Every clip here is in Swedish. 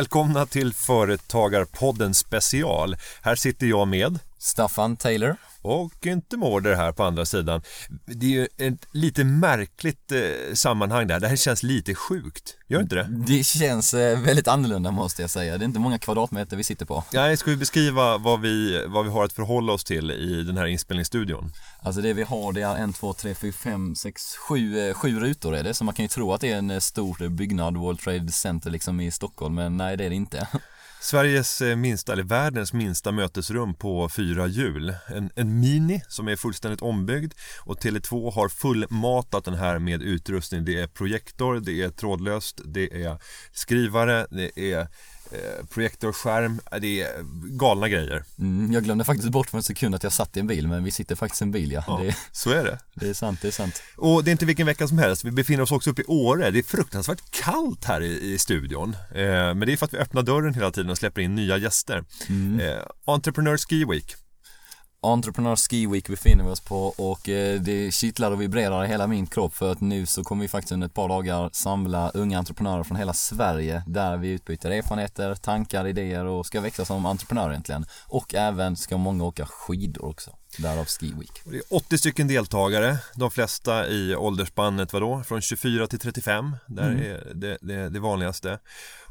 Välkomna till Företagarpodden special. Här sitter jag med Staffan Taylor. och inte Mårder här på andra sidan. Det är ju ett lite märkligt eh, sammanhang där. Det här känns lite sjukt. Gör inte det? Det känns eh, väldigt annorlunda måste jag säga. Det är inte många kvadratmeter vi sitter på. Nej, ska vi beskriva vad vi, vad vi har att förhålla oss till i den här inspelningsstudion? Alltså det vi har det är en, två, tre, fyra, fem, sex, sju, eh, sju rutor är det. Så man kan ju tro att det är en eh, stor byggnad, World Trade Center liksom i Stockholm. Men nej det är det inte. Sveriges eh, minsta, eller världens minsta mötesrum på fyra hjul. En, en Mini som är fullständigt ombyggd och Tele2 har fullmatat den här med utrustning. Det är projektor, det är trådlöst, det är skrivare, det är eh, projektorskärm, eh, det är galna grejer. Mm, jag glömde faktiskt bort för en sekund att jag satt i en bil, men vi sitter faktiskt i en bil ja. Ja, Det, så är det. det är sant, det är sant. Och det är inte vilken vecka som helst. Vi befinner oss också uppe i Åre. Det är fruktansvärt kallt här i, i studion. Eh, men det är för att vi öppnar dörren hela tiden och släpper in nya gäster. Eh, Entrepreneur Ski Week. Entreprenör Ski Week befinner vi oss på och eh, det kittlar och vibrerar i hela min kropp för att nu så kommer vi faktiskt under ett par dagar samla unga entreprenörer från hela Sverige där vi utbyter erfarenheter, tankar, idéer och ska växa som entreprenörer egentligen. Och även ska många åka skidor också, därav Ski Week. Det är 80 stycken deltagare, de flesta i åldersspannet vadå? Från 24 till 35, där är det, det, det vanligaste.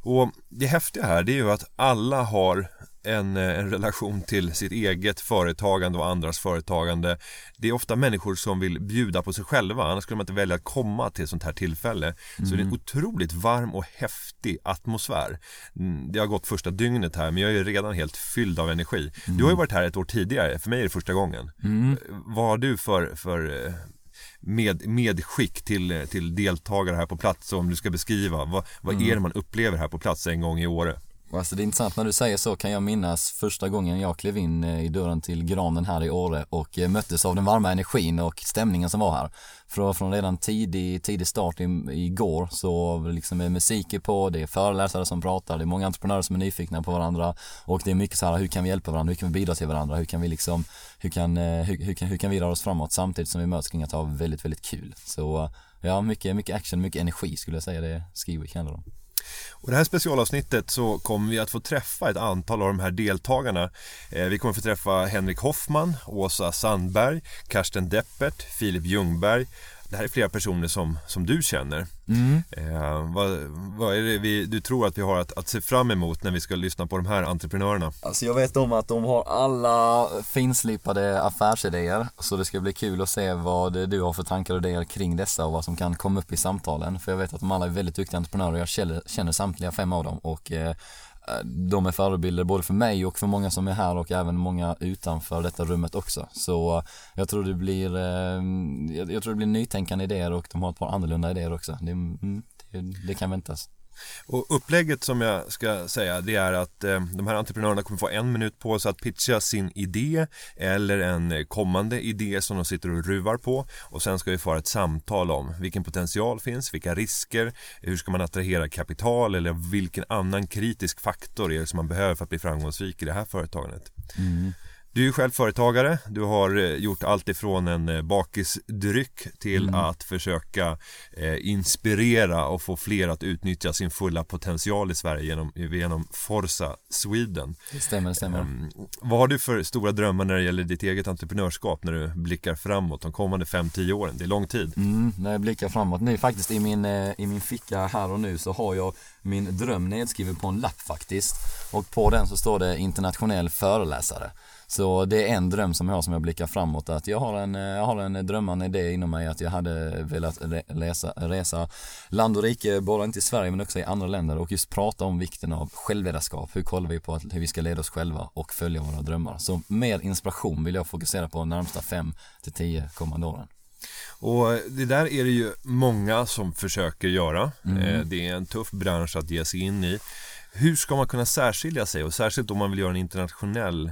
Och det häftiga här det är ju att alla har en, eh, en relation till sitt eget företagande och andras företagande. Det är ofta människor som vill bjuda på sig själva, annars skulle man inte välja att komma till ett sånt här tillfälle. Så det är en otroligt varm och häftig atmosfär. Mm, Det har gått första dygnet här, men jag är redan helt fylld av energi. Du har ju varit här ett år tidigare, för mig är det första gången. Vad har du för, för eh, med, medskick till, till deltagare här på plats om du ska beskriva vad, vad är det man upplever här på plats en gång i Åre? Alltså det är intressant när du säger så kan jag minnas första gången jag klev in eh, i dörren till granen här i Åre och eh, möttes av den varma energin och stämningen som var här. Från, från redan tidig, tidig start i, igår så liksom eh, är musiken på, det är föreläsare som pratar, det är många entreprenörer som är nyfikna på varandra och det är mycket så här hur kan vi hjälpa varandra, hur kan vi bidra till varandra, hur kan vi liksom, hur kan, hur, hur kan, hur kan vi röra oss framåt samtidigt som vi möts kring att ha väldigt, väldigt kul. Så ja, mycket, mycket action, mycket energi skulle jag säga det Ski Week handlar om. Och det här specialavsnittet så kommer vi att få träffa ett antal av de här deltagarna. Eh, vi kommer att få träffa Henrik Hoffman, Åsa Sandberg, Karsten Deppert, Filip Ljungberg. Det här är flera personer som, som du känner. Eh, vad, vad är det vi, du tror att vi har att, att se fram emot när vi ska lyssna på de här entreprenörerna? Alltså jag vet om att de har alla finslipade affärsidéer så det ska bli kul att se vad du har för tankar och idéer kring dessa och vad som kan komma upp i samtalen. För jag vet att de alla är väldigt duktiga entreprenörer jag känner, känner samtliga fem av dem och eh, de är förebilder både för mig och för många som är här och även många utanför detta rummet också. Så eh, jag tror det blir, eh, jag, tror det blir nytänkande idéer och de har ett par annorlunda idéer också. Det, mm, det, det kan väntas. Och upplägget som jag ska säga det är att eh, de här entreprenörerna kommer få en minut på sig att pitcha sin idé eller en kommande idé som de sitter och ruvar på och sen ska vi föra ett samtal om vilken potential finns, vilka risker, hur ska man attrahera kapital eller vilken annan kritisk faktor är det som man behöver för att bli framgångsrik i det här företagandet. Mm. Du är själv företagare, du har eh, gjort allt ifrån en eh, bakisdryck till att försöka eh, inspirera och få fler att utnyttja sin fulla potential i Sverige genom, genom Forza Sweden. Det stämmer, det stämmer. Mm, vad har du för stora drömmar när det gäller ditt eget entreprenörskap när du blickar framåt de kommande 5-10 åren? Det är lång tid. Mm, när jag blickar framåt nu faktiskt i min, i min ficka här och nu så har jag min dröm nedskriven på en lapp faktiskt. Och på den så står det internationell föreläsare. Så det är en dröm som jag har som jag blickar framåt att jag har en, eh, jag har en drömmande idé inom mig att jag hade velat läsa, resa land och rike, både inte i Sverige men också i andra länder och just prata om vikten av självledarskap. Hur kollar vi på att, hur vi ska leda oss själva och följa våra drömmar. Så mer inspiration vill jag fokusera på de närmsta fem till tio kommande åren. Och det där är det ju många som försöker göra. Eh, Det är en tuff bransch att ge sig in i. Hur ska man kunna särskilja sig och särskilt om man vill göra en internationell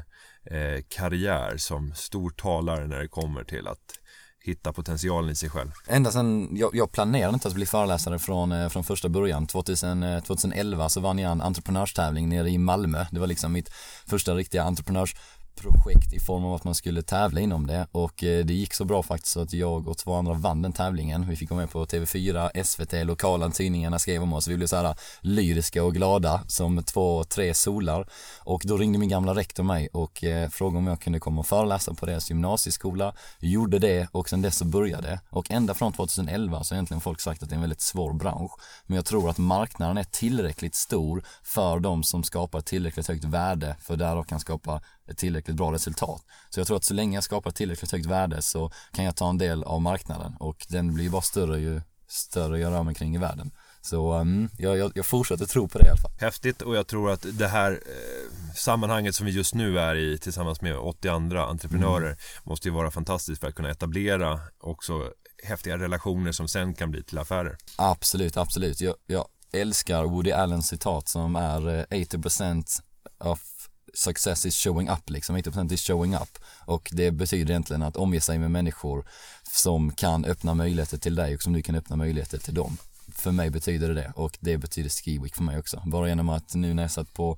eh, karriär som stor talare när det kommer till att hitta potentialen i sig själv. Ända sen, jag, jag planerade inte att bli föreläsare från, eh, från första början. 2000, 2011 eh, så vann jag en entreprenörstävling nere i Malmö. Det var liksom mitt första riktiga entreprenörs projekt i form av att man skulle tävla inom det och eh, det gick så bra faktiskt så att jag och två andra vann den tävlingen. Vi fick vara med på TV4, SVT, lokala tidningarna skrev om oss. Vi blev så här eh, lyriska och glada som två, tre solar och då ringde min gamla rektor mig och eh, frågade om jag kunde komma och föreläsa på deras gymnasieskola. Jag gjorde det och sen dess så började och ända från 2011 så har egentligen folk sagt att det är en väldigt svår bransch. Men jag tror att marknaden är tillräckligt stor för de som skapar tillräckligt högt värde för där kan skapa ett tillräckligt bra resultat. Så jag tror att så länge jag skapar tillräckligt högt värde så kan jag ta en del av marknaden och den blir bara större ju större jag rör mig kring i världen. Så um, jag, jag, jag, fortsätter tro på det i alla fall. Häftigt och jag tror att det här eh, sammanhanget som vi just nu är i tillsammans med 80 andra entreprenörer mm. måste ju vara fantastiskt för att kunna etablera också häftiga relationer som sen kan bli till affärer. Absolut, absolut. Jag, jag älskar Woody Allens citat som är 80% eh, of success is showing up liksom, 90% is showing up. Och det betyder egentligen att omge sig med människor som kan öppna möjligheter till dig och som du kan öppna möjligheter till dem för mig betyder det det och det betyder Ski Week för mig också. Bara genom att nu när jag satt på,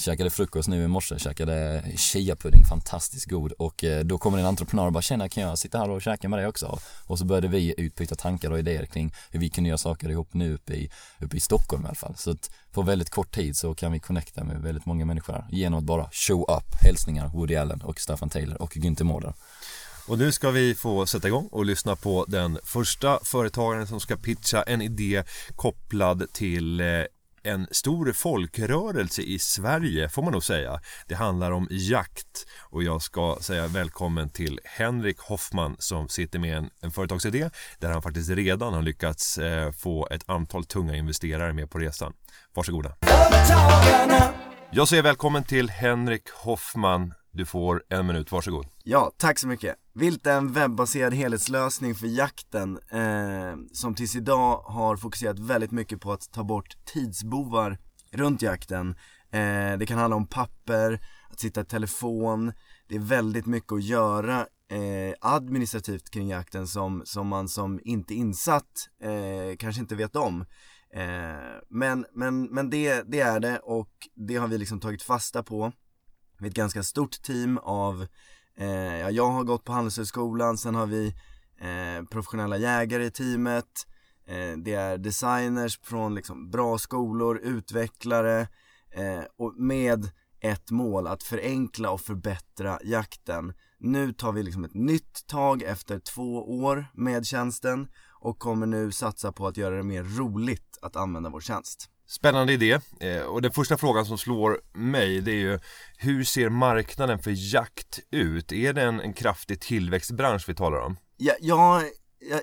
käkade frukost nu i morse, käkade chia-pudding, fantastiskt god och eh, då kommer en entreprenör och bara känner kan jag sitta här och käka med dig också? Och så började vi utbyta tankar och idéer kring hur vi kunde göra saker ihop nu uppe i, uppe i Stockholm i alla fall. Så att på väldigt kort tid så kan vi connecta med väldigt många människor genom att bara show up. Hälsningar Woody Allen och Staffan Taylor och Günther Mårder. Och nu ska vi få sätta igång och lyssna på den första företagaren som ska pitcha en idé kopplad till eh, en stor folkrörelse i Sverige får man nog säga. Det handlar om jakt och jag ska säga välkommen till Henrik Hoffman som sitter med en, en företagsidé där han faktiskt redan har lyckats eh, få ett antal tunga investerare med på resan. Varsågoda. Jag säger välkommen till Henrik Hoffman du får en minut, varsågod. Ja, tack så mycket. Vilt är en webbaserad helhetslösning för jakten eh, som tills idag har fokuserat väldigt mycket på att ta bort tidsbovar runt jakten. Eh, det kan handla om papper, att sitta i telefon, det är väldigt mycket att göra eh, administrativt kring jakten som, som man som inte insatt eh, kanske inte vet om. Eh, men men, men det, det är det och det har vi liksom tagit fasta på vi är ett ganska stort team av, Eh, ja, jag har gått på Handelshögskolan, sen har vi eh, professionella jägare i teamet, eh, det är designers från liksom bra skolor, utvecklare eh, och med ett mål att förenkla och förbättra jakten. Nu tar vi liksom ett nytt tag efter två år med tjänsten och kommer nu satsa på att göra det mer roligt att använda vår tjänst. Spännande idé eh, och den första frågan som slår mig det är ju Hur ser marknaden för jakt ut? Är det en, en kraftig tillväxtbransch vi talar om? Ja, ja,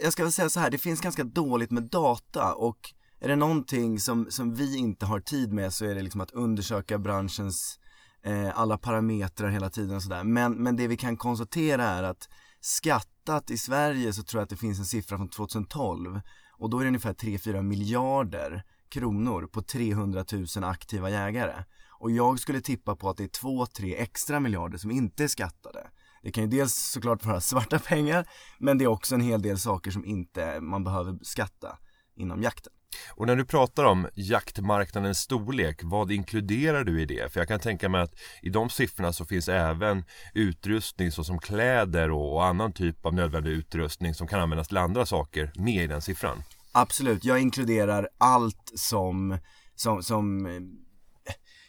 jag ska väl säga så här, det finns ganska dåligt med data och är det någonting som, som vi inte har tid med så är det liksom att undersöka branschens eh, alla parametrar hela tiden och sådär. Men, men det vi kan konstatera är att skattat i Sverige så tror jag att det finns en siffra från 2012 och då är det ungefär 3-4 miljarder kronor på 300 000 aktiva jägare. Och jag skulle tippa på att det är 2-3 extra miljarder som inte är skattade. Det kan ju dels såklart vara svarta pengar, men det är också en hel del saker som inte man behöver skatta inom jakten. Och när du pratar om jaktmarknadens storlek, vad inkluderar du i det? För jag kan tänka mig att i de siffrorna så finns även utrustning såsom kläder och annan typ av nödvändig utrustning som kan användas till andra saker med i den siffran. Absolut, jag inkluderar allt som, som, som eh,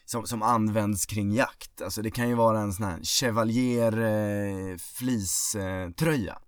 som, som används kring jakt. Alltså det kan ju vara en sån här Chevalier eh, fleecetröja. Eh,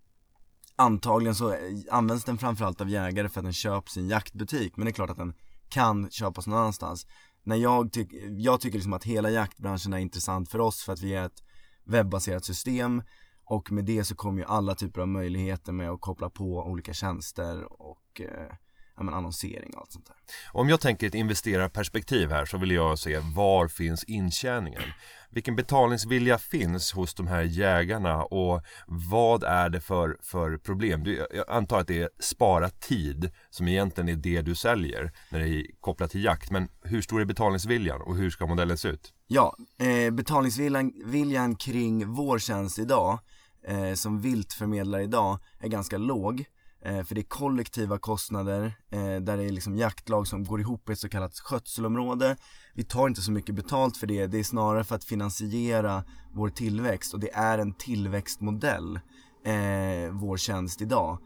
Antagligen så eh, används den framförallt av jägare för att den köps i en jaktbutik, men det är klart att den kan köpas någon annanstans. När jag, tyck, jag tycker liksom att hela jaktbranschen är intressant för oss för att vi är ett webbaserat system och med det så kommer ju alla typer av möjligheter med att koppla på olika tjänster och eh, ja, men annonsering och allt sånt där. Om jag tänker ett investerarperspektiv här så vill jag se var finns intjäningen? Vilken betalningsvilja finns hos de här jägarna och vad är det för, för problem? Du, jag antar att det är spara tid som egentligen är det du säljer när det är kopplat till jakt. Men hur stor är betalningsviljan och hur ska modellen se ut? Ja, eh, betalningsviljan viljan kring vår tjänst idag eh, som viltförmedlare idag är ganska låg. Eh, för det är kollektiva kostnader, eh, där det är liksom jaktlag som går ihop i ett så kallat skötselområde. Vi tar inte så mycket betalt för det, det är snarare för att finansiera vår tillväxt och det är en tillväxtmodell, eh, vår tjänst idag.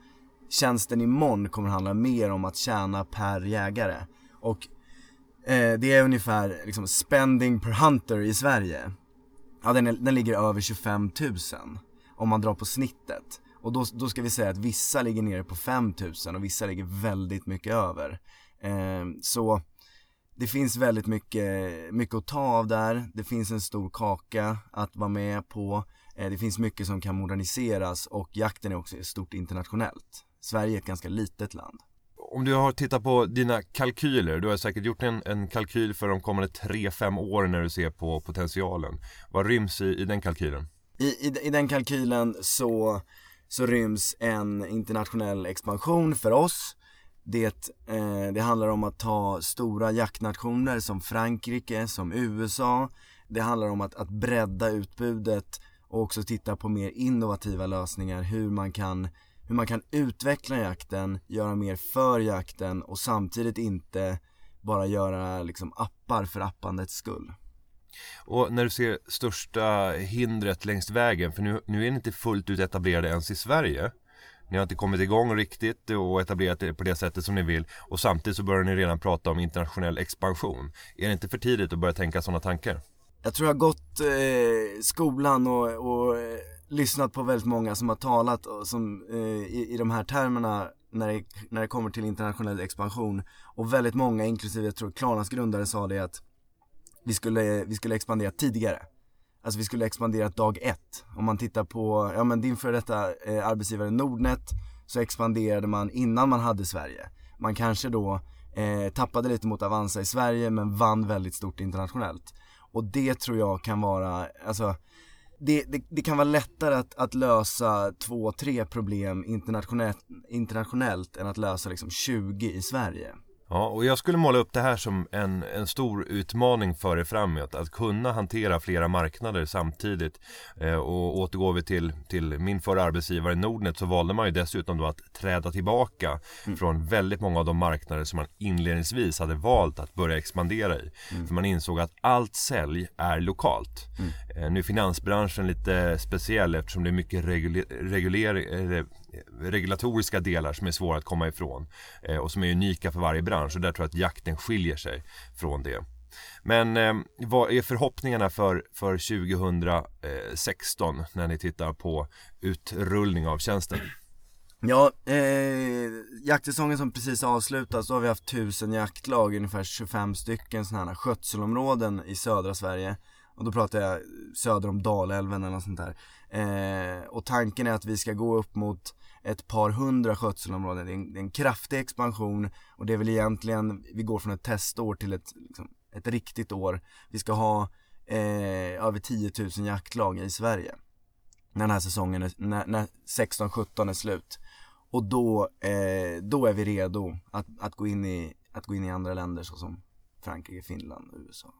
Tjänsten imorgon kommer handla mer om att tjäna per jägare. Och eh, det är ungefär liksom spending per hunter i Sverige. Ja den, är, den ligger över 25 000 om man drar på snittet. Och då, då ska vi säga att vissa ligger nere på 5000 och vissa ligger väldigt mycket över. Eh, så det finns väldigt mycket, mycket att ta av där, det finns en stor kaka att vara med på, eh, det finns mycket som kan moderniseras och jakten är också stort internationellt. Sverige är ett ganska litet land. Om du har tittat på dina kalkyler, du har säkert gjort en, en kalkyl för de kommande 3-5 åren när du ser på potentialen. Vad ryms i, i den kalkylen? I, i, I den kalkylen så så ryms en internationell expansion för oss. Det, eh, det handlar om att ta stora jaktnationer som Frankrike, som USA. Det handlar om att, att bredda utbudet och också titta på mer innovativa lösningar, hur man kan hur man kan utveckla jakten, göra mer för jakten och samtidigt inte bara göra liksom appar för appandets skull. Och när du ser största hindret längs vägen, för nu, nu är ni inte fullt ut etablerade ens i Sverige. Ni har inte kommit igång riktigt och etablerat det på det sättet som ni vill och samtidigt så börjar ni redan prata om internationell expansion. Är det inte för tidigt att börja tänka sådana tankar? Jag tror jag har gått eh, skolan och, och eh, lyssnat på väldigt många som har talat och som, eh, i, i de här termerna när det, när det kommer till internationell expansion och väldigt många, inklusive jag tror Klarnas grundare sa det att vi skulle, vi skulle expandera tidigare. Alltså vi skulle expandera dag ett. Om man tittar på, ja men din före detta eh, arbetsgivare Nordnet så expanderade man innan man hade Sverige. Man kanske då eh, tappade lite mot Avanza i Sverige men vann väldigt stort internationellt. Och det tror jag kan vara, alltså det, det, det, kan vara lättare att, att lösa två, tre problem internationellt, internationellt än att lösa liksom 20 i Sverige. Ja, och jag skulle måla upp det här som en, en stor utmaning för er framåt. Att kunna hantera flera marknader samtidigt. Eh, och återgår vi till, till min förra arbetsgivare Nordnet så valde man ju dessutom då att träda tillbaka mm. från väldigt många av de marknader som man inledningsvis hade valt att börja expandera i. Mm. För man insåg att allt sälj är lokalt. Mm. Eh, nu är finansbranschen lite speciell eftersom det är mycket reguler, reguler, regulatoriska delar som är svåra att komma ifrån eh, och som är unika för varje bransch och där tror jag att jakten skiljer sig från det. Men eh, vad är förhoppningarna för, för 2016 när ni tittar på utrullning av tjänsten? Ja, eh, jaktsäsongen som precis avslutats, då har vi haft tusen jaktlag, ungefär 25 stycken sådana här skötselområden i södra Sverige och då pratar jag söder om Dalälven eller något sånt där. Eh, och tanken är att vi ska gå upp mot ett par hundra skötselområden. Det är, en, det är en kraftig expansion och det är väl egentligen, vi går från ett testår till ett, liksom, ett riktigt år. Vi ska ha eh, över 10 000 jaktlag i Sverige. När den här säsongen, är, när, när 16-17 är slut. Och då, eh, då är vi redo att, att, gå in i, att gå in i andra länder såsom Frankrike, Finland USA.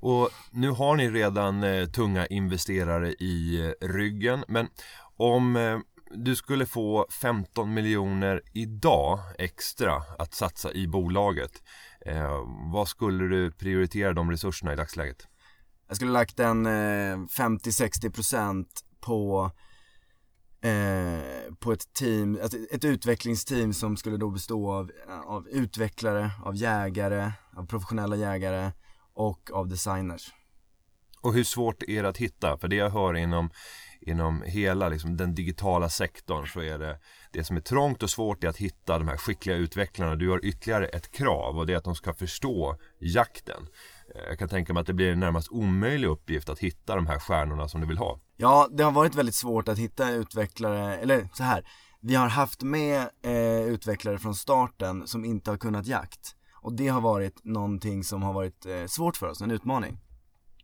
Och nu har ni redan eh, tunga investerare i eh, ryggen men om eh, du skulle få 15 miljoner idag extra att satsa i bolaget eh, Vad skulle du prioritera de resurserna i dagsläget? Jag skulle lagt en eh, 50-60% på eh, på ett team, alltså ett utvecklingsteam som skulle då bestå av, av utvecklare, av jägare, av professionella jägare och av designers. Och hur svårt är det att hitta? För det jag hör inom, inom hela liksom, den digitala sektorn så är det det som är trångt och svårt är att hitta de här skickliga utvecklarna. Du har ytterligare ett krav och det är att de ska förstå jakten. Eh, jag kan tänka mig att det blir en närmast omöjlig uppgift att hitta de här stjärnorna som du vill ha. Ja, det har varit väldigt svårt att hitta utvecklare, eller så här. Vi har haft med eh, utvecklare från starten som inte har kunnat jakt. Och det har varit någonting som har varit eh, svårt för oss, en utmaning.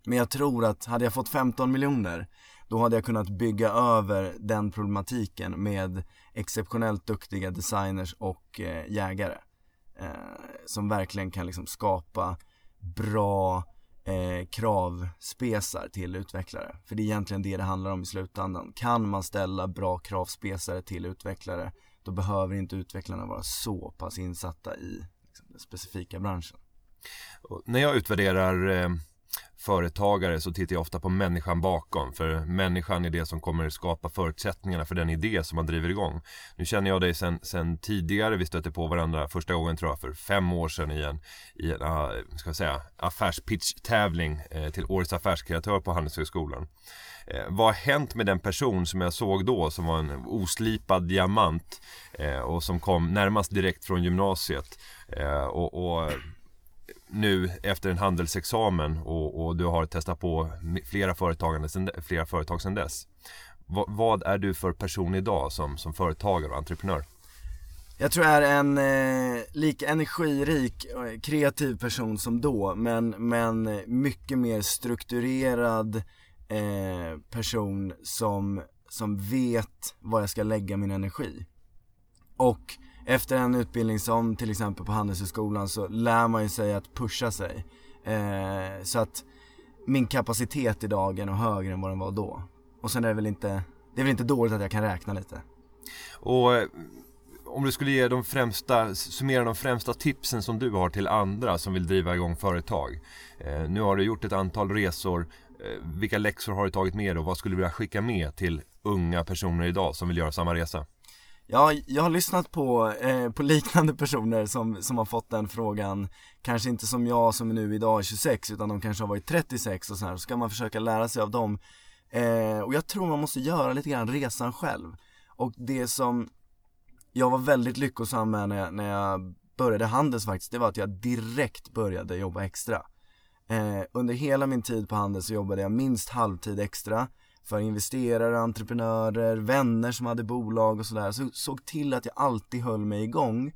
Men jag tror att hade jag fått 15 miljoner då hade jag kunnat bygga över den problematiken med exceptionellt duktiga designers och eh, jägare. Eh, som verkligen kan liksom skapa bra eh, kravspesar till utvecklare. För det är egentligen det det handlar om i slutändan. Kan man ställa bra kravspesare till utvecklare då behöver inte utvecklarna vara så pass insatta i liksom, den specifika branschen. Och när jag utvärderar eh, företagare så tittar jag ofta på människan bakom. För människan är det som kommer skapa förutsättningarna för den idé som man driver igång. Nu känner jag dig sen, sen tidigare, vi stötte på varandra första gången tror jag för fem år sedan i en, i en uh, ska jag säga, affärspitch-tävling eh, till Årets affärskreatör på Handelshögskolan. Eh, vad har hänt med den person som jag såg då som var en oslipad diamant eh, och som kom närmast direkt från gymnasiet eh, och, och nu efter en handelsexamen och, och, du har testat på flera, företagande sen, flera företag sedan dess. V vad är du för person idag som, som företagare och entreprenör? Jag tror jag är en eh, lika energirik och kreativ person som då men, men mycket mer strukturerad eh, person som, som vet var jag ska lägga min energi. Och efter en utbildning som till exempel på Handelshögskolan så lär man ju sig att pusha sig. Eh, så att min kapacitet idag är nog högre än vad den var då. Och sen är det väl inte, det är väl inte dåligt att jag kan räkna lite. Och eh, om du skulle ge de främsta, summera de främsta tipsen som du har till andra som vill driva igång företag. Eh, nu har du gjort ett antal resor. Eh, vilka läxor har du tagit med dig och vad skulle du vilja skicka med till unga personer idag som vill göra samma resa? Ja, jag har lyssnat på, eh, på liknande personer som, som har fått den frågan. Kanske inte som jag som nu idag är 26 utan de kanske har varit 36 och så här, så ska man försöka lära sig av dem. Eh, Och jag tror man måste göra lite grann resan själv. Och det som jag var väldigt lyckosam med när jag, när jag började Handels faktiskt, det var att jag direkt började jobba extra. Eh, Under hela min tid på Handels så jobbade jag minst halvtid extra för investerare, entreprenörer, vänner som hade bolag och sådär. Så såg till att jag alltid höll mig igång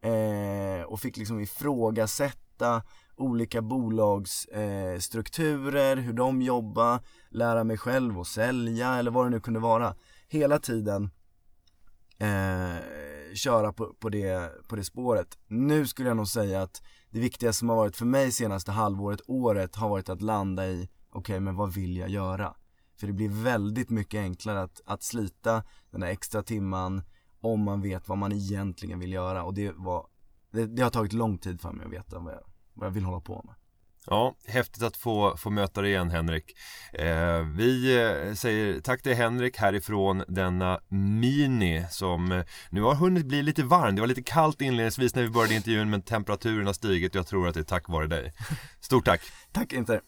eh, och fick liksom ifrågasätta olika bolagsstrukturer, eh, hur de jobbar, lära mig själv att sälja eller vad det nu kunde vara. Hela tiden eh, köra på, på, det, på det spåret. Nu skulle jag nog säga att det viktigaste som har varit för mig senaste halvåret, året, har varit att landa i, okej okay, men vad vill jag göra? För det blir väldigt mycket enklare att, att slita den där extra timman om man vet vad man egentligen vill göra och det var det, det har tagit lång tid för mig att veta vad jag, vad jag vill hålla på med. Ja, häftigt att få, få möta dig igen Henrik. Eh, vi eh, säger tack till Henrik härifrån denna Mini som eh, nu har hunnit bli lite varm. Det var lite kallt inledningsvis när vi började intervjun men temperaturen har stigit. Jag tror att det är tack vare dig. Stort tack! tack inte!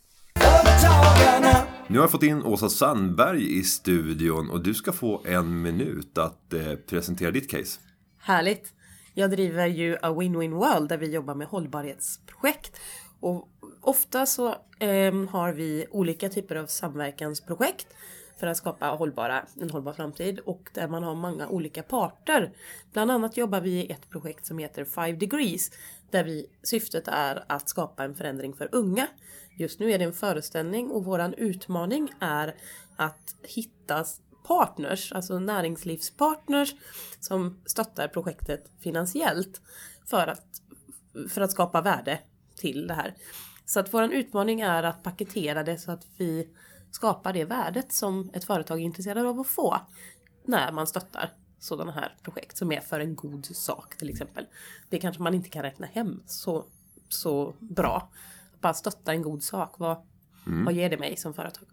Nu har jag fått in Åsa Sandberg i studion och du ska få en minut att eh, presentera ditt case. Härligt! Jag driver ju A Win-Win World där vi jobbar med hållbarhetsprojekt. Och ofta så eh, har vi olika typer av samverkansprojekt för att skapa hållbara, en hållbar framtid och där man har många olika parter. Bland annat jobbar vi i ett projekt som heter Five Degrees där vi, syftet är att skapa en förändring för unga. Just nu är det en föreställning och våran utmaning är att hitta partners, alltså näringslivspartners som stöttar projektet finansiellt för att, för att skapa värde till det här. Så att våran utmaning är att paketera det så att vi skapar det värdet som ett företag är intresserad av att få när man stöttar sådana här projekt som är för en god sak till exempel. Det kanske man inte kan räkna hem så, så bra. Bara stötta en god sak, vad, mm. vad ger det mig som företag?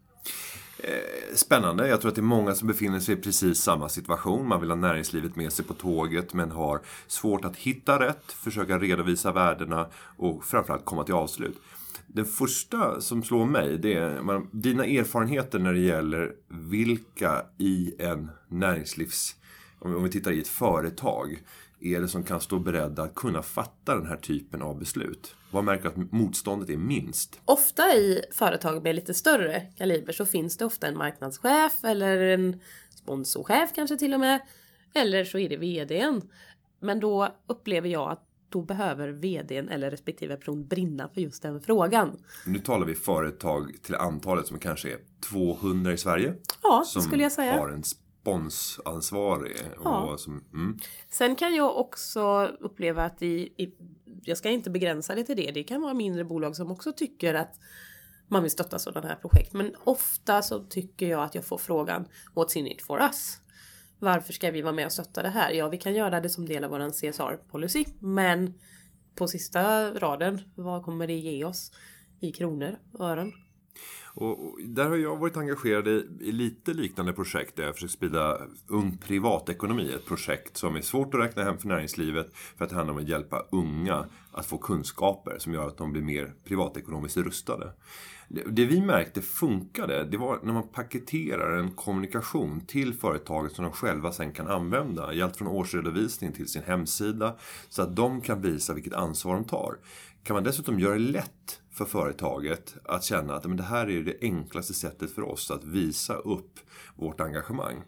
Eh, spännande. Jag tror att det är många som befinner sig i precis samma situation. Man vill ha näringslivet med sig på tåget men har svårt att hitta rätt, försöka redovisa värdena och framförallt komma till avslut. Den första som slår mig, det är dina erfarenheter när det gäller vilka i en näringslivs... Om vi tittar i ett företag, är det som kan stå beredda att kunna fatta den här typen av beslut? Vad märker att motståndet är minst? Ofta i företag med lite större kaliber så finns det ofta en marknadschef eller en sponsorchef kanske till och med. Eller så är det VDn. Men då upplever jag att då behöver vdn eller respektive person brinna för just den frågan. Nu talar vi företag till antalet som kanske är 200 i Sverige. Ja, det skulle jag säga. Som har en sponsansvarig. Ja. som, mm. Sen kan jag också uppleva att i, i, jag ska inte begränsa det till det, det kan vara mindre bolag som också tycker att man vill stötta sådana här projekt. Men ofta så tycker jag att jag får frågan What's in it for us? Varför ska vi vara med och stötta det här? Ja, vi kan göra det som del av vår CSR-policy, men på sista raden, vad kommer det ge oss i kronor och ören? Och, där har jag varit engagerad i, i lite liknande projekt där jag försökt sprida ung privatekonomi. Ett projekt som är svårt att räkna hem för näringslivet för att det handlar om att hjälpa unga att få kunskaper som gör att de blir mer privatekonomiskt rustade. Det, det vi märkte funkade, det var när man paketerar en kommunikation till företaget som de själva sen kan använda. I allt från årsredovisning till sin hemsida. Så att de kan visa vilket ansvar de tar. Kan man dessutom göra det lätt för företaget att känna att men det här är det enklaste sättet för oss att visa upp vårt engagemang.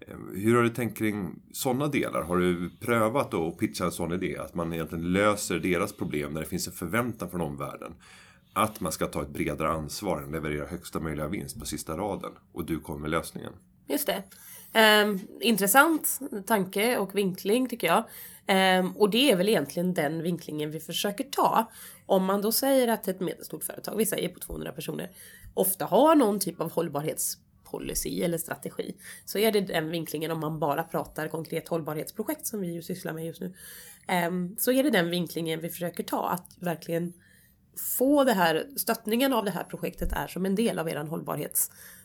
Ehm, hur har du tänkt kring sådana delar? Har du prövat att pitcha en sån idé? Att man egentligen löser deras problem när det finns en förväntan från omvärlden. Att man ska ta ett bredare ansvar än leverera högsta möjliga vinst på sista raden. Och du kommer med lösningen. Just det. Um, intressant tanke och vinkling tycker jag. Um, och det är väl egentligen den vinklingen vi försöker ta. Om man då säger att ett medelstort företag, vi säger på 200 personer, ofta har någon typ av hållbarhetspolicy eller strategi. Så är det den vinklingen om man bara pratar konkret hållbarhetsprojekt som vi ju sysslar med just nu. Um, så är det den vinklingen vi försöker ta, att verkligen få det här, stöttningen av det här projektet är som en del av er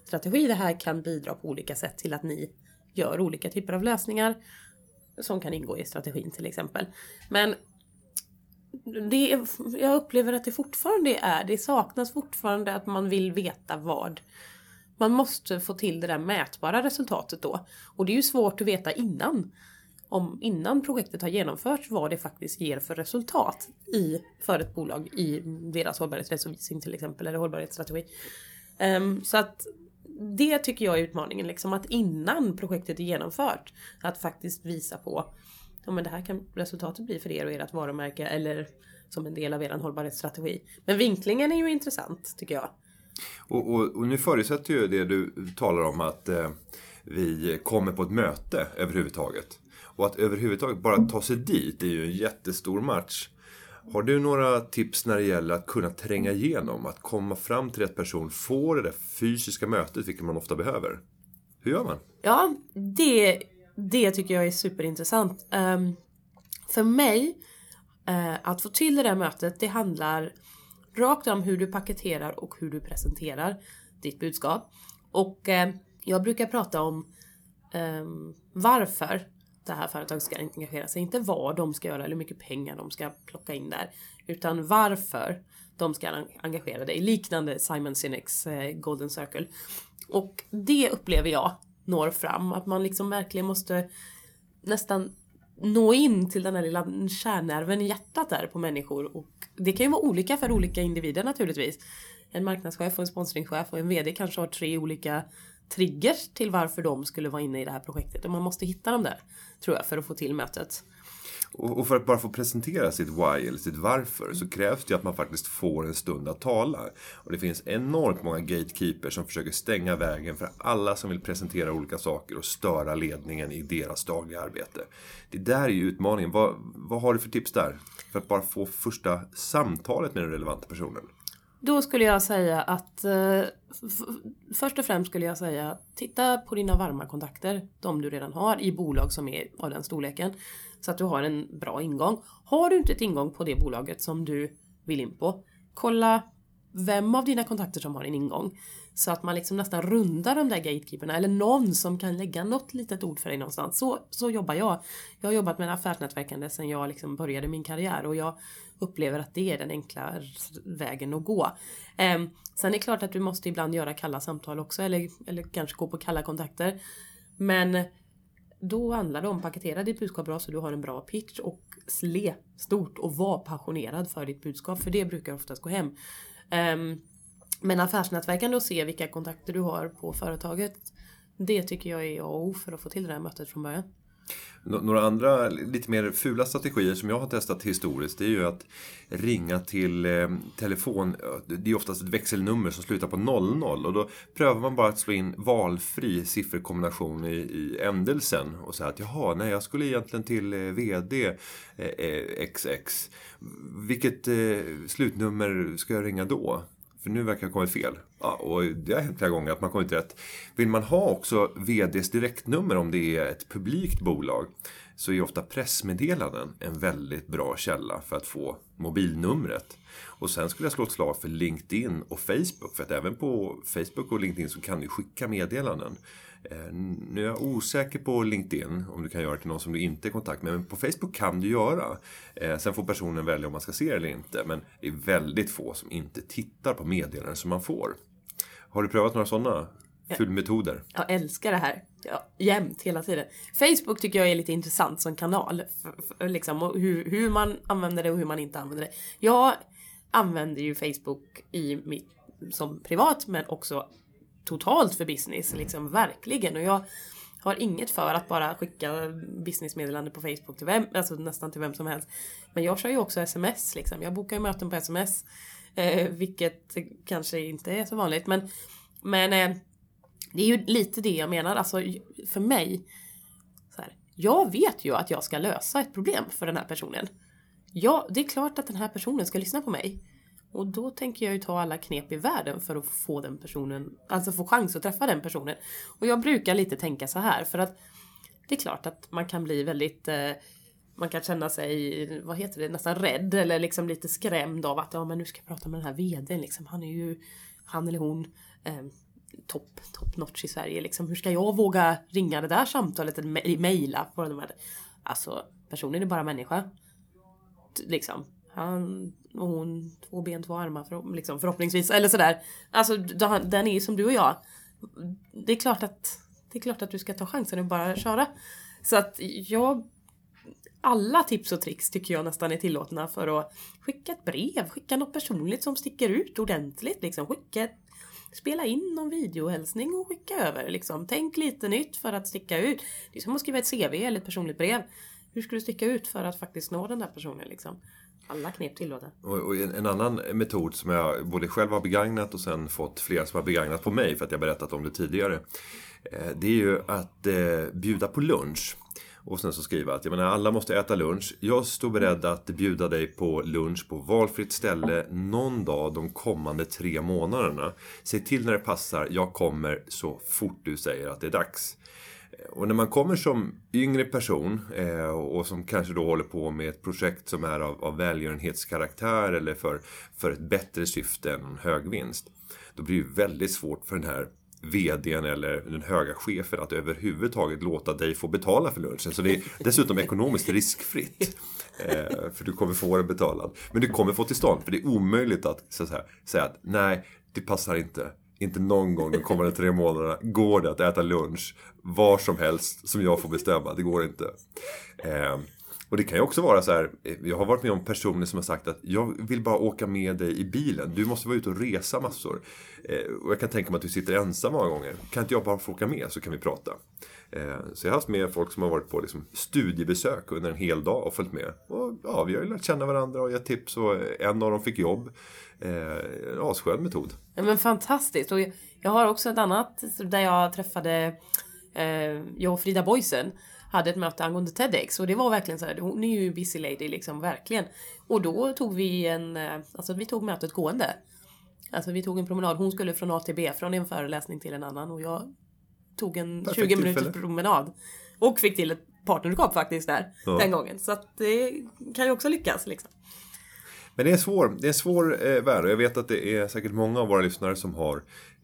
strategi. Det här kan bidra på olika sätt till att ni gör olika typer av lösningar som kan ingå i strategin till exempel. Men det, är- jag upplever att det fortfarande är, det saknas fortfarande att man vill veta vad. Man måste få till det där mätbara resultatet då. Och det är ju svårt att veta innan om innan projektet har genomförts vad det faktiskt ger för resultat i, för ett bolag i deras hållbarhetsredovisning till exempel, eller hållbarhetsstrategi. Um, så att det tycker jag är utmaningen, liksom att innan projektet är genomfört, att faktiskt visa på ja men det här kan resultatet bli för er och ert varumärke eller som en del av er hållbarhetsstrategi. Men vinklingen är ju intressant tycker jag. Och, och, och nu förutsätter ju det du talar om att eh, vi kommer på ett möte överhuvudtaget. Och att överhuvudtaget bara ta sig dit är ju en jättestor match. Har du några tips när det gäller att kunna tränga igenom, att komma fram till rätt person, få det där fysiska mötet, vilket man ofta behöver? Hur gör man? Ja, det, det tycker jag är superintressant. Um, för mig, uh, att få till det där mötet, det handlar rakt om hur du paketerar och hur du presenterar ditt budskap. Och uh, jag brukar prata om um, varför det här företaget ska engagera sig. Inte vad de ska göra eller hur mycket pengar de ska plocka in där. Utan varför de ska engagera dig. Liknande Simon Sineks eh, Golden Circle. Och det upplever jag når fram. Att man liksom verkligen måste nästan nå in till den här lilla kärnnerven i hjärtat där på människor. Och det kan ju vara olika för olika individer naturligtvis. En marknadschef och en sponsringschef och en VD kanske har tre olika triggers till varför de skulle vara inne i det här projektet. Och man måste hitta dem där, tror jag, för att få till mötet. Och, för att bara få presentera sitt why eller sitt varför så krävs det att man faktiskt får en stund att tala. Och det finns enormt många gatekeepers som försöker stänga vägen för alla som vill presentera olika saker och störa ledningen i deras dagliga arbete. Det där är ju utmaningen. Vad, vad har du för tips där? För att bara få första samtalet med den relevanta personen. Då skulle jag säga att eh, först och främst skulle jag säga titta på dina varma kontakter, de du redan har i bolag som är av den storleken. Så att du har en bra ingång. Har du inte ett ingång på det bolaget som du vill in på, kolla vem av dina kontakter som har en ingång. Så att man liksom nästan rundar de där gatekeeperna eller någon som kan lägga något litet ord för dig någonstans. Så, så jobbar jag. Jag har jobbat med affärsnätverkande sedan jag liksom började min karriär och jag upplever att det är den enkla vägen att gå. Eh, sen är det klart att du måste ibland göra kalla samtal också eller, eller kanske gå på kalla kontakter. Men då handlar det om att paketera ditt budskap bra så du har en bra pitch och le stort och var passionerad för ditt budskap för det brukar oftast gå hem. Ehm, men affärsnätverkande och se vilka kontakter du har på företaget det tycker jag är A och O för att få till det här mötet från början. Några andra lite mer fula strategier som jag har testat historiskt det är ju att ringa till eh, telefon. Det är oftast ett växelnummer som slutar på 00 och då prövar man bara att slå in valfri sifferkombination i, i ändelsen och säga att jaha, nej jag skulle egentligen till eh, VD eh, eh XX. Vilket eh, slutnummer ska jag ringa då? För nu verkar jag ha kommit fel. Ja, och det har hänt flera gånger att man kommit rätt. Vill man ha också VDs direktnummer om det är ett publikt bolag så är ofta pressmeddelanden en väldigt bra källa för att få mobilnumret. Och sen skulle jag slå ett slag för LinkedIn och Facebook. För att även på Facebook och LinkedIn så kan du skicka meddelanden. Eh, Nu är jag osäker på LinkedIn, om du kan göra det till någon som du inte är i kontakt med. Men på Facebook kan du göra. Eh, Sen får personen välja om man ska se det eller inte. Men det är väldigt få som inte tittar på meddelanden som man får. Har du prövat några sådana fyllmetoder? Jag älskar det här. Ja, jämt, hela tiden. Facebook tycker jag är lite intressant som kanal. För, för, liksom, och hur, hur man använder det och hur man inte använder det. Jag använder ju Facebook i mitt, som privat men också totalt för business. Liksom, verkligen. Och jag har inget för att bara skicka businessmeddelande på Facebook till vem, alltså nästan till vem som helst. Men jag kör ju också sms liksom. Jag bokar ju möten på sms. Eh, vilket kanske inte är så vanligt. Men, men eh, det är ju lite det jag menar. Alltså för mig. Så här, jag vet ju att jag ska lösa ett problem för den här personen. Ja, det är klart att den här personen ska lyssna på mig. Och då tänker jag ju ta alla knep i världen för att få den personen, alltså få chans att träffa den personen. Och jag brukar lite tänka så här för att det är klart att man kan bli väldigt eh, man kan känna sig, vad heter det, nästan rädd eller liksom lite skrämd av att ja men nu ska jag prata med den här vdn liksom. Han är ju, han eller hon, eh, topp, top notch i Sverige liksom. Hur ska jag våga ringa det där samtalet eller mejla? Alltså, personen är bara människa. Liksom. Han och hon, två ben, två armar för, liksom, förhoppningsvis. Eller sådär. Alltså, den är ju som du och jag. Det är klart att, det är klart att du ska ta chansen och bara köra. Så att jag alla tips och tricks tycker jag nästan är tillåtna för att skicka ett brev, skicka något personligt som sticker ut ordentligt. Liksom. Skicka ett, spela in någon videohälsning och skicka över. Liksom. Tänk lite nytt för att sticka ut. Det är som att skriva ett CV eller ett personligt brev. Hur ska du sticka ut för att faktiskt nå den där personen? Liksom? Alla knep tillåter. Och, och en, en annan metod som jag både själv har begagnat och sen fått flera som har begagnat på mig för att jag berättat om det tidigare. Eh, det är ju att eh, bjuda på lunch. Och sen så skriva att jag menar, alla måste äta lunch. Jag står beredd att bjuda dig på lunch på valfritt ställe någon dag de kommande tre månaderna. Säg till när det passar, jag kommer så fort du säger att det är dags. Och när man kommer som yngre person eh, och som kanske då håller på med ett projekt som är av, av välgörenhetskaraktär eller för, för ett bättre syfte än en hög vinst. Då blir det väldigt svårt för den här VDn eller den höga chefen att överhuvudtaget låta dig få betala för lunchen. Så det är dessutom ekonomiskt riskfritt. Eh, för du kommer få den betalad. Men du kommer få till stånd. För det är omöjligt att så att säga, säga att nej, det passar inte. Inte någon gång de kommande tre månaderna går det att äta lunch var som helst som jag får bestämma. Det går inte. Eh, och det kan ju också vara så här, eh, jag har varit med om personer som har sagt att jag vill bara åka med dig i bilen. Du måste vara ute och resa massor. Eh, och jag kan tänka mig att du sitter ensam många gånger. Kan inte jag bara få åka med så kan vi prata. Eh, så jag har haft med folk som har varit på liksom studiebesök under en hel dag och följt med. Och ja, vi har ju lärt känna varandra och gett tips och en av dem fick jobb. En asskön metod. Ja, men fantastiskt. Och jag, har också ett annat där jag träffade eh, jag och Frida Boysen hade ett möte angående TEDx och det var verkligen så här, hon är ju busy lady liksom, verkligen. Och då tog vi en, eh, alltså vi tog mötet gående. Alltså vi tog en promenad, hon skulle från A till B, från en föreläsning till en annan och jag tog en Perfekt 20 minuters tillfälle. promenad. Och fick till ett partnerskap faktiskt där, Ja. den gången. Så att det kan ju också lyckas liksom. Men det är, svår, det är en svår eh, värld och jag vet att det är säkert många av våra lyssnare som har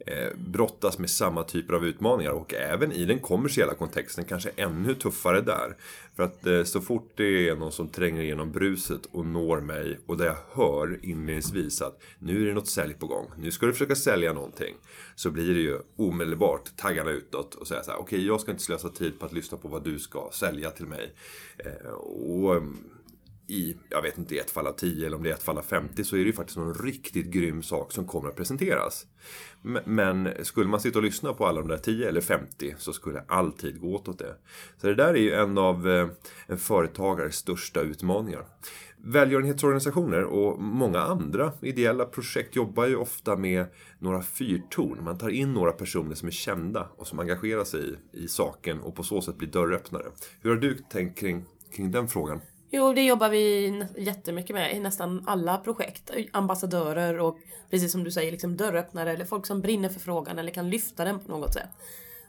eh, brottas med samma typer av utmaningar och även i den kommersiella kontexten kanske ännu tuffare där. För att eh, så fort det är någon som tränger igenom bruset och når mig och där jag hör inledningsvis att nu är det något sälj på gång, nu ska du försöka sälja någonting. Så blir det ju omedelbart taggarna utåt och säga så här, okej jag ska inte slösa tid på att lyssna på vad du ska sälja till mig. Eh, och mm, i, jag vet inte, ett fall av 10 eller om det är ett fall av 50 så är det ju faktiskt någon riktigt grym sak som kommer att presenteras. Men skulle man sitta och lyssna på alla de där 10 eller 50 så skulle all tid gå åt det. Så det där är ju en av eh, en företagares största utmaningar. Välgörenhetsorganisationer och många andra ideella projekt jobbar ju ofta med några fyrtorn. Man tar in några personer som är kända och som engagerar sig i, i saken och på så sätt blir dörröppnare. Hur har du tänkt kring, kring den frågan? Jo, det jobbar vi jättemycket med i nästan alla projekt. Ambassadörer och precis som du säger, liksom dörröppnare eller folk som brinner för frågan eller kan lyfta den på något sätt.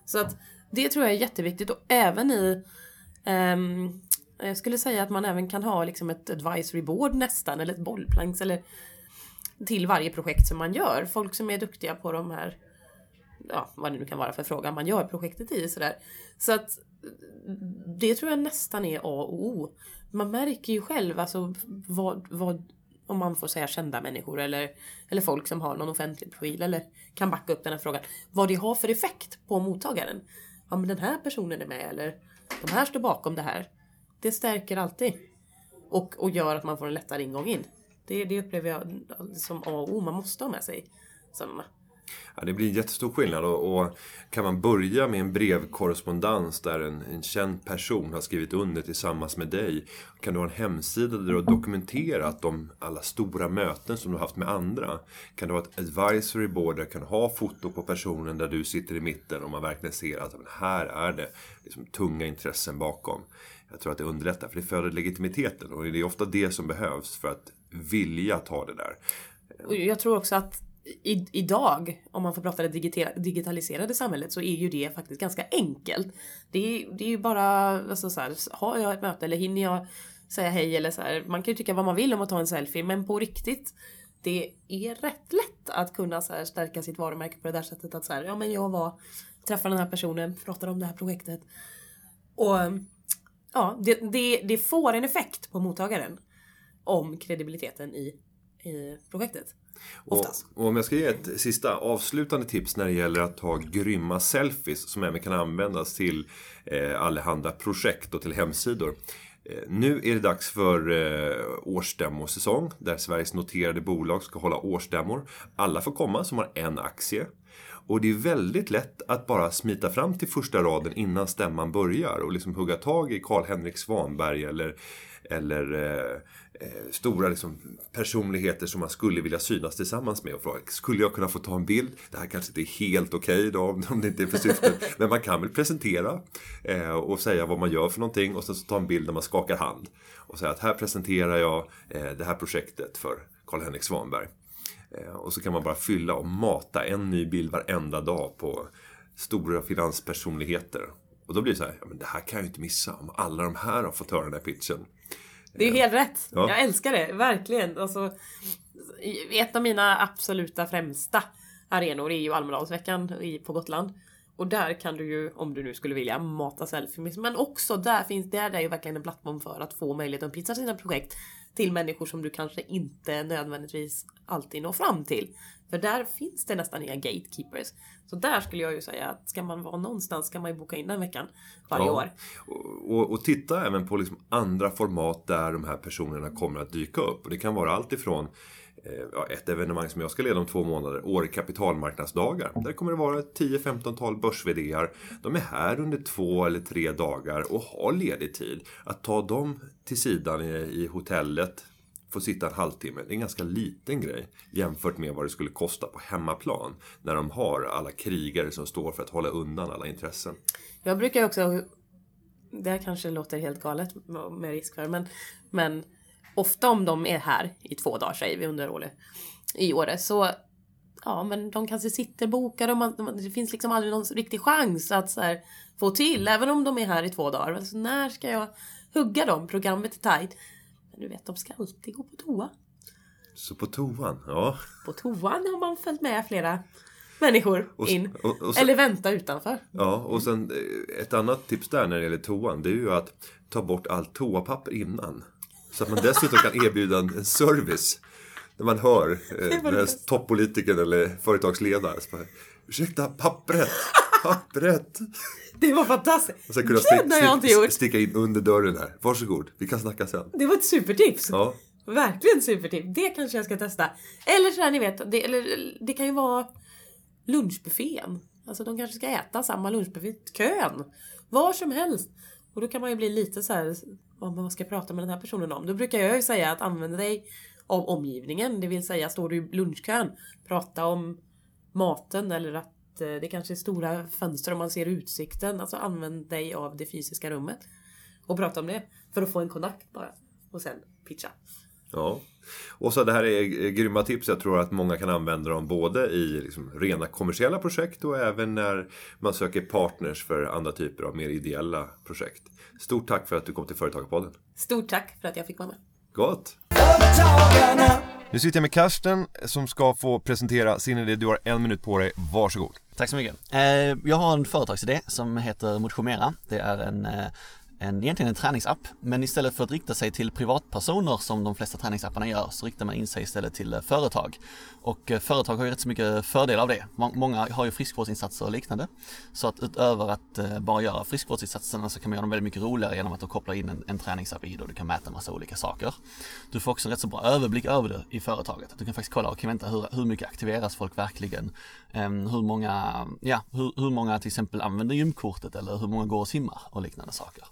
Så att det tror jag är jätteviktigt och även i um, jag skulle säga att man även kan ha liksom ett advisory board nästan eller ett bollplanks eller till varje projekt som man gör. Folk som är duktiga på de här ja, vad det nu kan vara för fråga man gör projektet i sådär. Så att det tror jag nästan är A och O. Man märker ju själv alltså vad, vad om man får säga kända människor eller, eller folk som har någon offentlig profil eller kan backa upp den här frågan. Vad det har för effekt på mottagaren. Ja men den här personen är med eller de här står bakom det här. Det stärker alltid. Och, och gör att man får en lättare ingång in. Det, det upplever jag som A och O. Man måste ha med sig sådana. Ja, det blir en jättestor skillnad och, och kan man börja med en brevkorrespondens där en, en känd person har skrivit under tillsammans med dig. Kan du ha en hemsida där du har dokumenterat de alla stora möten som du har haft med andra. Kan du ha ett advisory board där du kan ha foto på personen där du sitter i mitten och man verkligen ser att men här är det liksom, tunga intressen bakom. Jag tror att det underlättar för det föder legitimiteten och det är ofta det som behövs för att vilja ta det där. Och jag tror också att i, idag, om man får prata det digita- digitaliserade samhället, så är ju det faktiskt ganska enkelt. Det är, det är ju bara, alltså så här, har jag ett möte eller hinner jag säga hej eller så här. Man kan ju tycka vad man vill om att ta en selfie, men på riktigt, det är rätt lätt att kunna så här, stärka sitt varumärke på det där sättet att så här, ja men jag var, träffade den här personen, pratade om det här projektet. Och ja, det, det, det får en effekt på mottagaren om kredibiliteten i, i projektet. Och, och om jag ska ge ett sista avslutande tips när det gäller att ta grymma selfies som även kan användas till eh, allehanda projekt och till hemsidor. Eh, nu är det dags för eh, årsstämmosäsong där Sveriges noterade bolag ska hålla årsstämmor. Alla får komma som har en aktie. Och det är väldigt lätt att bara smita fram till första raden innan stämman börjar och liksom hugga tag i Karl-Henrik Svanberg eller, eller eh, eh, stora liksom, personligheter som man skulle vilja synas tillsammans med och fråga skulle jag kunna få ta en bild? Det här kanske inte är helt okej okay då om det inte är för syftet men man kan väl presentera eh, och säga vad man gör för någonting och sen så ta en bild där man skakar hand och säga att här presenterar jag eh, det här projektet för Karl-Henrik Svanberg. Eh, Och så kan man bara fylla och mata en ny bild varenda dag på stora finanspersonligheter. Och då blir det så här, ja, men det här kan jag ju inte missa om alla de här har fått höra den här pitchen. Det är helt rätt. Ja. Jag älskar det, verkligen. Alltså, ett av mina absoluta främsta arenor är ju Almedalsveckan på Gotland. Och där kan du ju, om du nu skulle vilja, mata selfies. Men också där finns, där är ju verkligen en plattform för att få möjlighet att pitcha sina projekt till människor som du kanske inte nödvändigtvis alltid når fram till. För där finns det nästan inga gatekeepers. Så där skulle jag ju säga att ska man vara någonstans ska man ju boka in den veckan varje Ja. år. Och, och, titta även på liksom andra format där de här personerna kommer att dyka upp. Och det kan vara allt ifrån eh, ett evenemang som jag ska leda om två månader, Åre kapitalmarknadsdagar. Där kommer det vara 10-15-tal börs De är här under två eller tre dagar och har ledig tid. Att ta dem till sidan i, i hotellet, få sitta en halvtimme, det är en ganska liten grej jämfört med vad det skulle kosta på hemmaplan. När de har alla krigare som står för att hålla undan alla intressen. Jag brukar också, det här kanske låter helt galet med risk för, men, men ofta om de är här i två dagar säger vi under året i året så ja men de kanske sitter bokade och man, man- det finns liksom aldrig någon riktig chans att så här, få till även om de är här i två dagar. Alltså, när ska jag hugga dem? Programmet är tajt. Du vet de ska alltid gå på toa. Så på toan, ja. På toan har man följt med flera människor Och in. och- och så- Eller vänta utanför. Ja, och sen eh, ett annat tips där när det gäller toan, det är ju att ta bort allt toapapper innan. Så att man dessutom kan erbjuda en service. När man hör eh, toppolitikern eller företagsledaren. Så bara, Ursäkta, pappret! Pappret! Det var fantastiskt. Och sen kunna Den har jag inte gjort. sticka in under dörren här. Varsågod, vi kan snacka sen. Det var ett supertips. Ja. Verkligen supertips. Det kanske jag ska testa. Eller så här, ni vet, det, eller, det kan ju vara lunchbuffén. Alltså de kanske ska äta samma lunchbuffé. Kön! Var som helst. Och då kan man ju bli lite så här, vad vad ska prata med den här personen om? Då brukar jag ju säga att använda dig av omgivningen. Det vill säga, står du i lunchkön, prata om maten eller att det kanske är stora fönster och man ser utsikten. Alltså använd dig av det fysiska rummet. Och prata om det. För att få en kontakt bara. och sen pitcha. Ja. Och så det här är eh, grymma tips. Jag tror att många kan använda dem både i liksom rena kommersiella projekt och även när man söker partners för andra typer av mer ideella projekt. Stort tack för att du kom till Företagarpodden. Stort tack för att jag fick vara med. Gott! Nu sitter jag med Karsten som ska få presentera sin idé. Du har en minut på dig. Varsågod. Tack så mycket. Eh, jag har en företagsidé som heter Motionera. Det är en, eh, en, egentligen en träningsapp, men istället för att rikta sig till privatpersoner som de flesta träningsapparna gör, så riktar man in sig istället till eh, företag. Och eh, företag har ju rätt så mycket fördel av det. Många har ju friskvårdsinsatser och liknande. Så att utöver att eh, bara göra friskvårdsinsatserna så kan man göra dem väldigt mycket roligare genom att koppla in en, en träningsapp i det och du kan mäta en massa olika saker. Du får också en rätt så bra överblick över det i företaget. Du kan faktiskt kolla, okej vänta, hur, hur mycket aktiveras folk verkligen? Ehm, hur många, ja, hur, hur många till exempel använder gymkortet eller hur många går och simmar och liknande saker.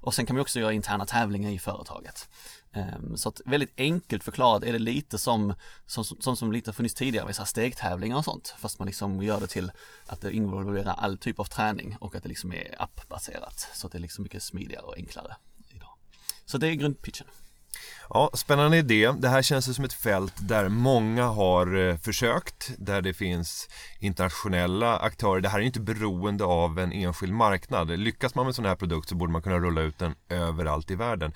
Och sen kan man också göra interna tävlingar i företaget. Ehm, så att väldigt enkelt förklarat är det lite som, som, som, som lite funnits tidigare med så här stegtävlingar och sånt. Fast man liksom gör det till att det involverar all typ av träning och att det liksom är appbaserat. Så att det är liksom mycket smidigare och enklare idag. Så det är grundpitchen. Ja, spännande idé. Det här känns som ett fält där många har eh, försökt, där det finns internationella aktörer. Det här är ju inte beroende av en enskild marknad. Lyckas man med en sån här produkt så borde man kunna rulla ut den överallt i världen.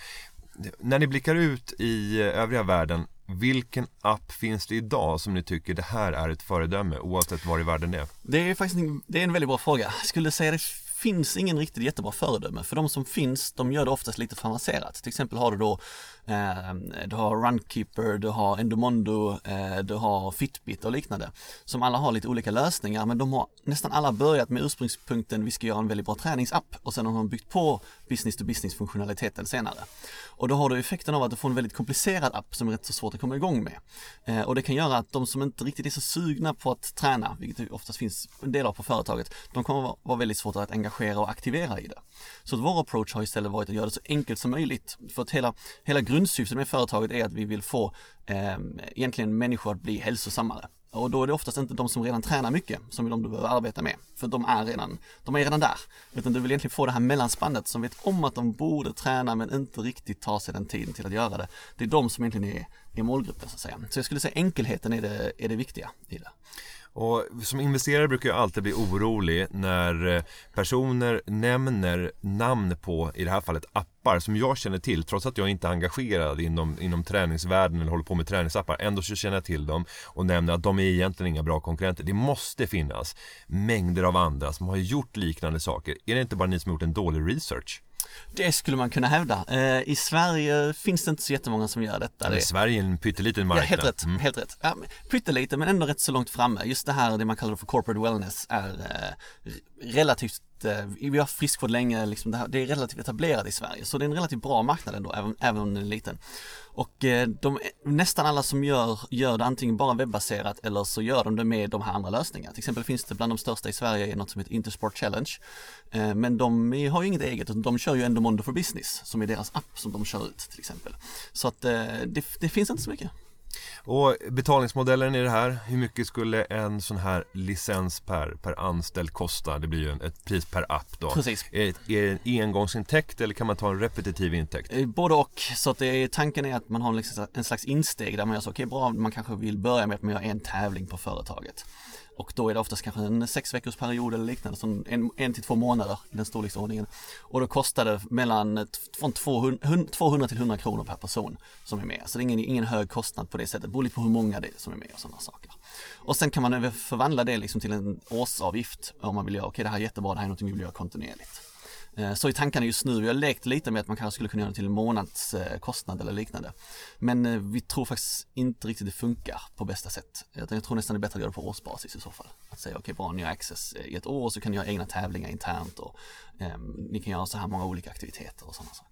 När ni blickar ut i eh, övriga världen, vilken app finns det idag som ni tycker det här är ett föredöme oavsett var i världen det är? Det är faktiskt en, det är en väldigt bra fråga. Jag skulle säga det finns ingen riktigt jättebra föredöme. För de som finns, de gör det oftast lite för avancerat. Till exempel har du då Eh, du har Runkeeper, du har Endomondo, eh, du har Fitbit och liknande. Som alla har lite olika lösningar men de har nästan alla börjat med ursprungspunkten vi ska göra en väldigt bra träningsapp och sen har de byggt på business to business funktionaliteten senare. Och då har du effekten av att du får en väldigt komplicerad app som är rätt så svårt att komma igång med. Eh, och det kan göra att de som inte riktigt är så sugna på att träna, vilket det oftast finns en del av på företaget, de kommer vara- väldigt svårt att engagera och aktivera i det. Så vår approach har istället varit att göra det så enkelt som möjligt. För att hela, hela grundsyftet med företaget är att vi vill få eh, egentligen människor att bli hälsosammare. Och då är det oftast inte de som redan tränar mycket som är de du behöver arbeta med. För de är redan, de är redan där. Utan du vill egentligen få det här mellanspannet som vet om att de borde träna men inte riktigt tar sig den tiden till att göra det. Det är de som egentligen är, är målgruppen så att säga. Så jag skulle säga enkelheten är det, är det viktiga i det. Och som investerare brukar jag alltid bli orolig när eh, personer nämner namn på, i det här fallet appar som jag känner till trots att jag inte är engagerad inom, inom träningsvärlden eller håller på med träningsappar. Ändå så känner jag till dem och nämner att de är egentligen inga bra konkurrenter. Det måste finnas mängder av andra som har gjort liknande saker. Är det inte bara ni som har gjort en dålig research? Det skulle man kunna hävda. Eh, I Sverige finns det inte så jättemånga som gör detta. Det- Sverige är en pytteliten Ja, marknad. helt rätt. Mm. Helt rätt. Ja, men pyttelite men ändå rätt så långt framme. Just det här, det man kallar för corporate wellness är eh, relativt, eh, vi har friskvård länge, liksom det, här, det är relativt etablerat i Sverige. Så det är en relativt bra marknad ändå, även, även om den är liten. Och eh, de, nästan alla som gör, gör det antingen bara webbaserat eller så gör de det med de här andra lösningarna. Till exempel finns det bland de största i Sverige något som heter Intersport Challenge. Eh, men de har ju inget eget, utan de kör ju Endomondo for Business som är deras app som de kör ut till exempel. Så att det, det finns inte så mycket. Och betalningsmodellen i det här, hur mycket skulle en sån här licens per, per anställd kosta? Det blir ju ett pris per app då. Precis. Är det, är det en engångsintäkt eller kan man ta en repetitiv intäkt? Eh, Både och, så att är, tanken är att man har liksom en slags insteg där man gör så, okej bra, man kanske vill börja med att man gör en tävling på företaget. Och då är det oftast kanske en sex veckors period eller liknande, som en, en till två månader i den storleksordningen. Och då kostar det mellan från 200, 200 till 100 kronor per person som är med. Så det är ingen, ingen hög kostnad på det sättet, det beror lite på hur många det är som är med och sådana saker. Och sen kan man förvandla det liksom till en årsavgift om man vill göra, okej det här är jättebra, det här är något vi vill göra kontinuerligt. Eh, så i tankarna just nu, vi har lekt lite med att man kanske skulle kunna göra det till en månadskostnad eller liknande. Men eh, vi tror faktiskt inte riktigt det funkar på bästa sätt. Utan Jag tror nästan det är bättre att göra det på årsbasis i så fall. Att säga okej bra, ni har access i ett år så kan ni göra egna tävlingar internt och eh, ni kan göra så här många olika aktiviteter och sådana saker.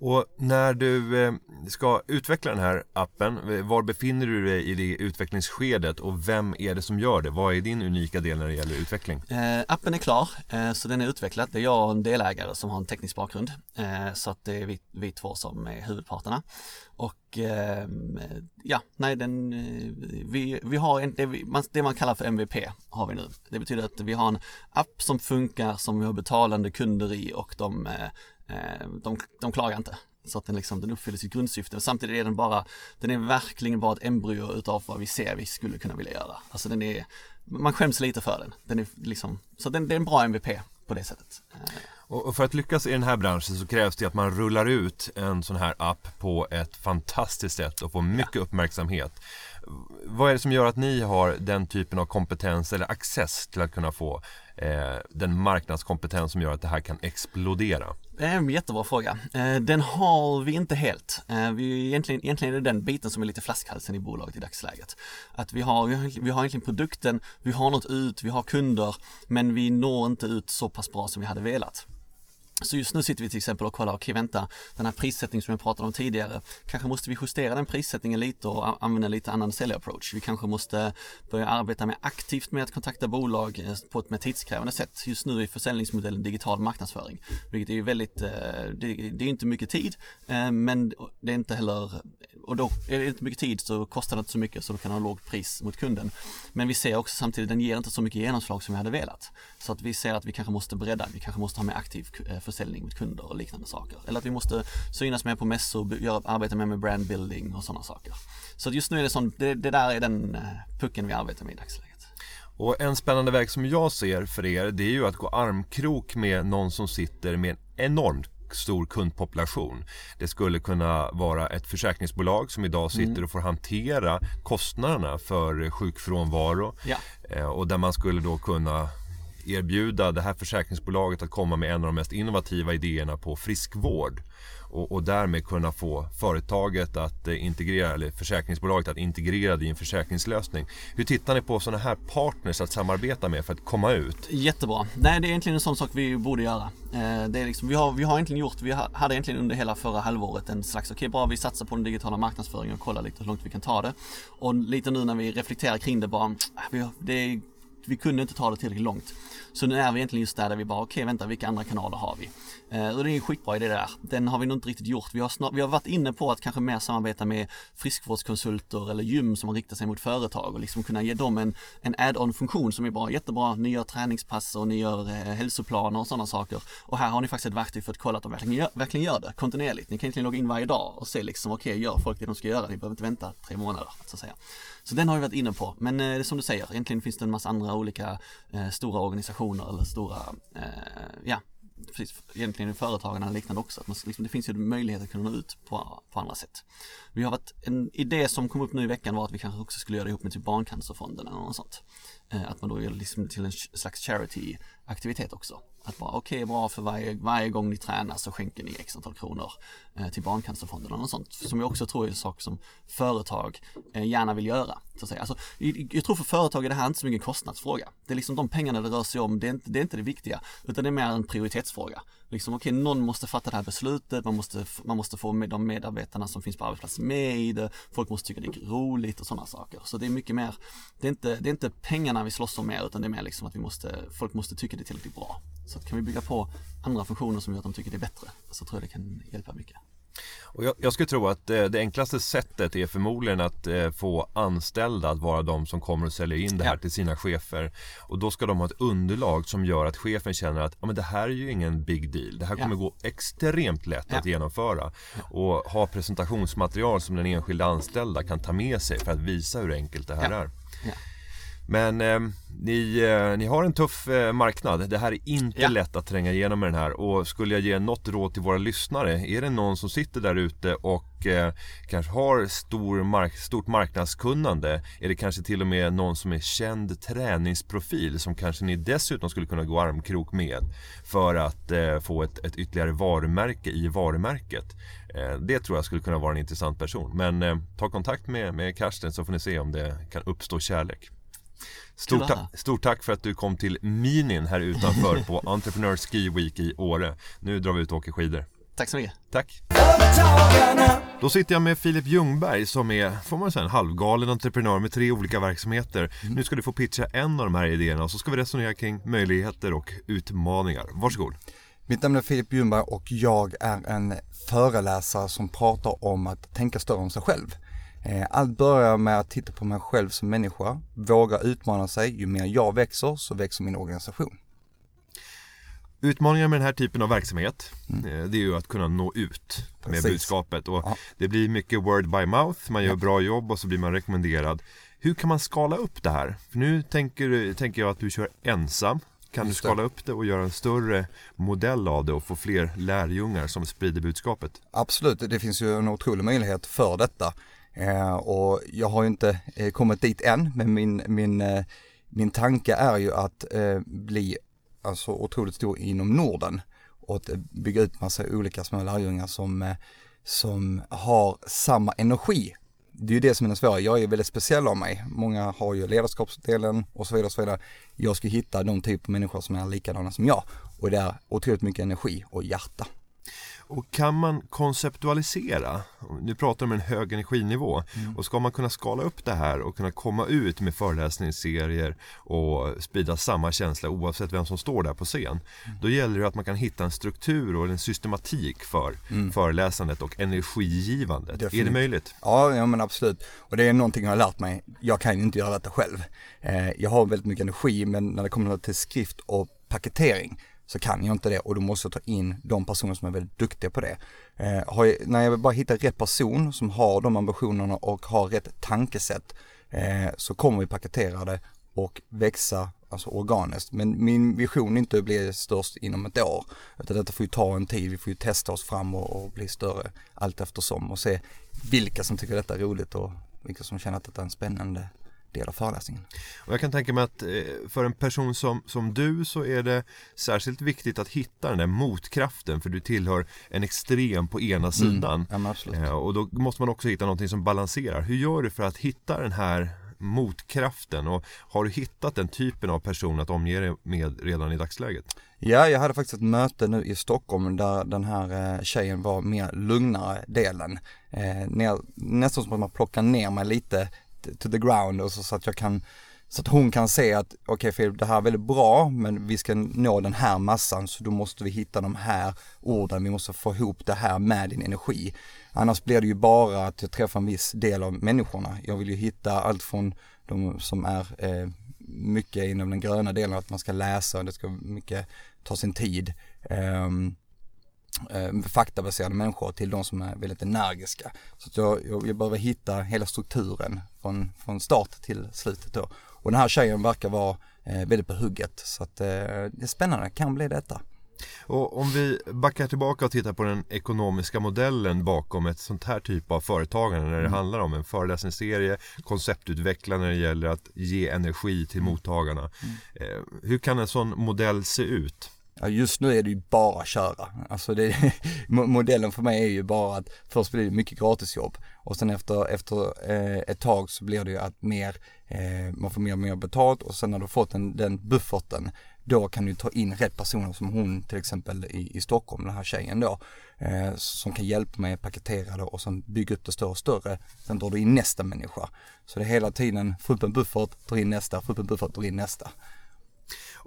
Och när du eh, ska utveckla den här appen, eh, var befinner du dig i det utvecklingsskedet och vem är det som gör det? Vad är din unika del när det gäller utveckling? Eh, appen är klar, eh, så den är utvecklad. Det är jag och en delägare som har en teknisk bakgrund. Eh, så att det är vi, vi två som är huvudparterna. Och eh, ja, nej den, eh, vi, vi har en, det, vi, man, det man kallar för MVP har vi nu. Det betyder att vi har en app som funkar, som vi har betalande kunder i och de, eh, Eh, de, de klagar inte. Så att den liksom, den uppfyller sitt grundsyfte. Samtidigt är den bara, den är verkligen bara ett embryo utav vad vi ser vi skulle kunna vilja göra. Alltså den är, man skäms lite för den. Den är liksom, så den, det är en bra MVP på det sättet. Eh. Och för att lyckas i den här branschen så krävs det att man rullar ut en sån här app på ett fantastiskt sätt och får mycket uppmärksamhet. Vad är det som gör att ni har den typen av kompetens eller access till att kunna få eh, den marknadskompetens som gör att det här kan explodera? Det är en jättebra fråga. Eh, den har vi inte helt. Eh, vi, egentligen, egentligen är det den biten som är lite flaskhalsen i bolaget i dagsläget. Att vi har, vi har, vi har egentligen produkten, vi har nått ut, vi har kunder, men vi når inte ut så pass bra som vi hade velat. Så just nu sitter vi till exempel och kollar, okej vänta, den här prissättningen som jag pratade om tidigare, kanske måste vi justera den prissättningen lite och använda lite annan säljapproach. Vi kanske måste börja arbeta mer aktivt med att kontakta bolag eh, på ett mer tidskrävande sätt. Just nu är försäljningsmodellen digital marknadsföring, vilket är ju väldigt, eh, det, är inte mycket tid, eh, men det är inte heller, och då är det inte mycket tid så kostar det inte så mycket så då kan ha lågt pris mot kunden. Men vi ser också samtidigt, den ger inte så mycket genomslag som vi hade velat. Så att vi ser att vi kanske måste bredda, vi kanske måste ha mer aktiv försäljning mot kunder och liknande saker. Eller att vi måste synas mer på mässor, göra, arbeta mer med brand building och sådana saker. Så just nu är det sån, det, det där är den eh, pucken vi arbetar med i dagsläget. Och en spännande väg som jag ser för er det är ju att gå armkrok med någon som sitter med en enormt stor kundpopulation. Det skulle kunna vara ett försäkringsbolag som idag sitter och får hantera kostnaderna för sjukfrånvaro Ja. Eh, och där man skulle då kunna erbjuda det här försäkringsbolaget att komma med en av de mest innovativa idéerna på friskvård och, och därmed kunna få företaget att eh, integrera, eller försäkringsbolaget att integrera det i en försäkringslösning. Hur tittar ni på sådana här partners att samarbeta med för att komma ut? Jättebra. Nej, det är egentligen en sån sak vi borde göra. Eh, det är liksom, vi, har, vi har egentligen gjort, vi hade egentligen under hela förra halvåret en slags, okej bra vi satsar på den digitala marknadsföringen och kollar lite hur långt vi kan ta det. Och lite nu när vi reflekterar kring det bara, ah, det är, vi kunde inte ta det tillräckligt långt. Så nu är vi egentligen just där, där vi bara, okej vänta vilka andra kanaler har vi? Eh, och det är en skitbra idé det där. Den har vi nog inte riktigt gjort. Vi har, snart, vi har varit inne på att kanske mer samarbeta med friskvårdskonsulter eller gym som riktar sig mot företag och liksom kunna ge dem en, en add-on funktion som är bra, jättebra. Ni gör träningspass och ni gör eh, hälsoplaner och sådana saker. Och här har ni faktiskt ett verktyg för att kolla att de verkligen gör, verkligen gör det kontinuerligt. Ni kan egentligen logga in varje dag och se liksom, okej, gör folk det de ska göra? Ni behöver inte vänta tre månader, så att säga. Så den har vi varit inne på. Men eh, som du säger, egentligen finns det en massa andra olika eh, stora organisationer eller stora, eh, ja, precis, egentligen företagarna och liknande också. Att man, liksom, det finns ju möjlighet att kunna nå ut på, på andra sätt. Vi har varit, en idé som kom upp nu i veckan var att vi kanske också skulle göra det ihop med typ Barncancerfonden eller något sånt. Eh, att man då gör det liksom till en slags charity-aktivitet också. Att bara, okej, bra för varje, varje gång ni tränar så skänker ni x antal kronor eh, till Barncancerfonden eller något sånt. Som jag också tror är en sak som företag eh, gärna vill göra. Så att säga. Alltså, jag, jag tror för företag är det här inte så mycket en kostnadsfråga. Det är liksom de pengarna det rör sig om, det är inte det, är inte det viktiga. Utan det är mer en prioritetsfråga. Liksom, okej, någon måste fatta det här beslutet, man måste, man måste få med de medarbetarna som finns på arbetsplatsen med i det, folk måste tycka det är roligt och sådana saker. Så det är mycket mer, det är inte, det är inte pengarna vi slåss om mer, utan det är mer liksom att vi måste, folk måste tycka det är tillräckligt bra. Så att kan vi bygga på andra funktioner som gör att de tycker det är bättre, så tror jag det kan hjälpa mycket. Och jag, jag skulle tro att eh, det enklaste sättet är förmodligen att eh, få anställda att vara de som kommer och säljer in det här Ja. till sina chefer. Och då ska de ha ett underlag som gör att chefen känner att ja, men det här är ju ingen big deal. Det här kommer gå extremt lätt Ja. att genomföra. Och ha presentationsmaterial som den enskilda anställda kan ta med sig för att visa hur enkelt det här Ja. är. Men eh, ni, eh, ni har en tuff eh, marknad. Det här är inte Ja. lätt att tränga igenom med den här. Och skulle jag ge något råd till våra lyssnare. Är det någon som sitter där ute och eh, kanske har stor mark- stort marknadskunnande. Är det kanske till och med någon som är känd träningsprofil som kanske ni dessutom skulle kunna gå armkrok med. För att eh, få ett, ett ytterligare varumärke i varumärket. Eh, det tror jag skulle kunna vara en intressant person. Men ta kontakt med, med Karsten så får ni se om det kan uppstå kärlek. Stort, ta- stort tack för att du kom till Minin här utanför på Entrepreneur Ski Week i Åre. Nu drar vi ut och åker skidor. Tack så mycket. Tack! Då sitter jag med Filip Ljungberg som är, får man säga, en halvgalen entreprenör med tre olika verksamheter. Nu ska du få pitcha en av de här idéerna och så ska vi resonera kring möjligheter och utmaningar. Varsågod! Mitt namn är Filip Ljungberg och jag är en föreläsare som pratar om att tänka större om sig själv. Eh, Allt börjar med att titta på mig själv som människa, våga utmana sig. Ju mer jag växer så växer min organisation. Utmaningen med den här typen av verksamhet eh, Det är ju att kunna nå ut med Precis. budskapet och Ja. Det blir mycket word by mouth, man gör bra jobb och så blir man rekommenderad Hur kan man skala upp det här? För nu tänker, tänker jag att du kör ensam Kan Just du det. skala upp det och göra en större modell av det och få fler lärjungar som sprider budskapet? Absolut, det finns ju en otrolig möjlighet för detta. Eh, och jag har ju inte eh, kommit dit än, men min, min, eh, min tanke är ju att eh, bli alltså otroligt stor inom Norden och att bygga ut massa olika små lärjungar som, eh, som har samma energi. Det är ju det som är det svåra. Jag är väldigt speciell av mig. Många har ju ledarskapsdelen och så vidare. Och så vidare. Jag ska hitta de typ av människor som är likadana som jag. Och det är otroligt mycket energi och hjärta. Och kan man konceptualisera, nu pratar om en hög energinivå och ska man kunna skala upp det här och kunna komma ut med föreläsningsserier och sprida samma känsla oavsett vem som står där på scen. Då gäller det att man kan hitta en struktur och en systematik för föreläsandet och energigivandet. Är det Definitivt. möjligt? Ja, ja men absolut. Och det är någonting jag har lärt mig. Jag kan inte göra detta själv. Eh, jag har väldigt mycket energi men när det kommer till skrift och paketering så kan jag inte det och då måste jag ta in de personer som är väldigt duktiga på det. Eh, har jag, när jag bara hittar rätt person som har de ambitionerna och har rätt tankesätt eh, så kommer vi paketera det och växa alltså organiskt. Men min vision är inte att bli störst inom ett år. Utan detta får ju ta en tid, vi får ju testa oss fram och, och bli större allt eftersom och se vilka som tycker detta är roligt och vilka som känner att detta är en spännande del av föreläsningen. Och jag kan tänka mig att eh, för en person som, som du så är det särskilt viktigt att hitta den där motkraften för du tillhör en extrem på ena sidan. Ja men absolut. Eh, Och då måste man också hitta någonting som balanserar. Hur gör du för att hitta den här motkraften och har du hittat den typen av person att omge dig med redan i dagsläget? Ja, jag hade faktiskt ett möte nu i Stockholm där den här eh, tjejen var mer lugnare delen. Eh, nästan som att man plockar ner mig lite to the ground och så, så att jag kan så att hon kan se att okej okay, Filip det här är väldigt bra men vi ska nå den här massan så då måste vi hitta de här orden, vi måste få ihop det här med din energi. Annars blir det ju bara att jag träffar en viss del av människorna. Jag vill ju hitta allt från de som är eh, mycket inom den gröna delen, att man ska läsa, det ska mycket ta sin tid. Um, eh, faktabaserade människor till de som är väldigt energiska. Så jag, jag, jag behöver hitta hela strukturen från, från start till slutet då. Och den här tjejen verkar vara eh, väldigt på hugget så att eh, det är spännande, kan bli detta. Och om vi backar tillbaka och tittar på den ekonomiska modellen bakom ett sånt här typ av företagande när det handlar om en föreläsningsserie, konceptutveckla när det gäller att ge energi till mottagarna. Eh, hur kan en sån modell se ut? Ja, just nu är det ju bara köra. Alltså det, modellen för mig är ju bara att först blir det mycket gratisjobb och sen efter, efter eh, ett tag så blir det ju att mer, eh, man får mer och mer betalt och sen när du har fått den, den bufferten då kan du ta in rätt personer som hon till exempel i, i Stockholm, den här tjejen då, eh, som kan hjälpa mig att paketera det och sen bygga upp det större och större. Sen drar du in nästa människa. Så det är hela tiden, få upp en buffert, dra in nästa, få upp en buffert, dra in nästa.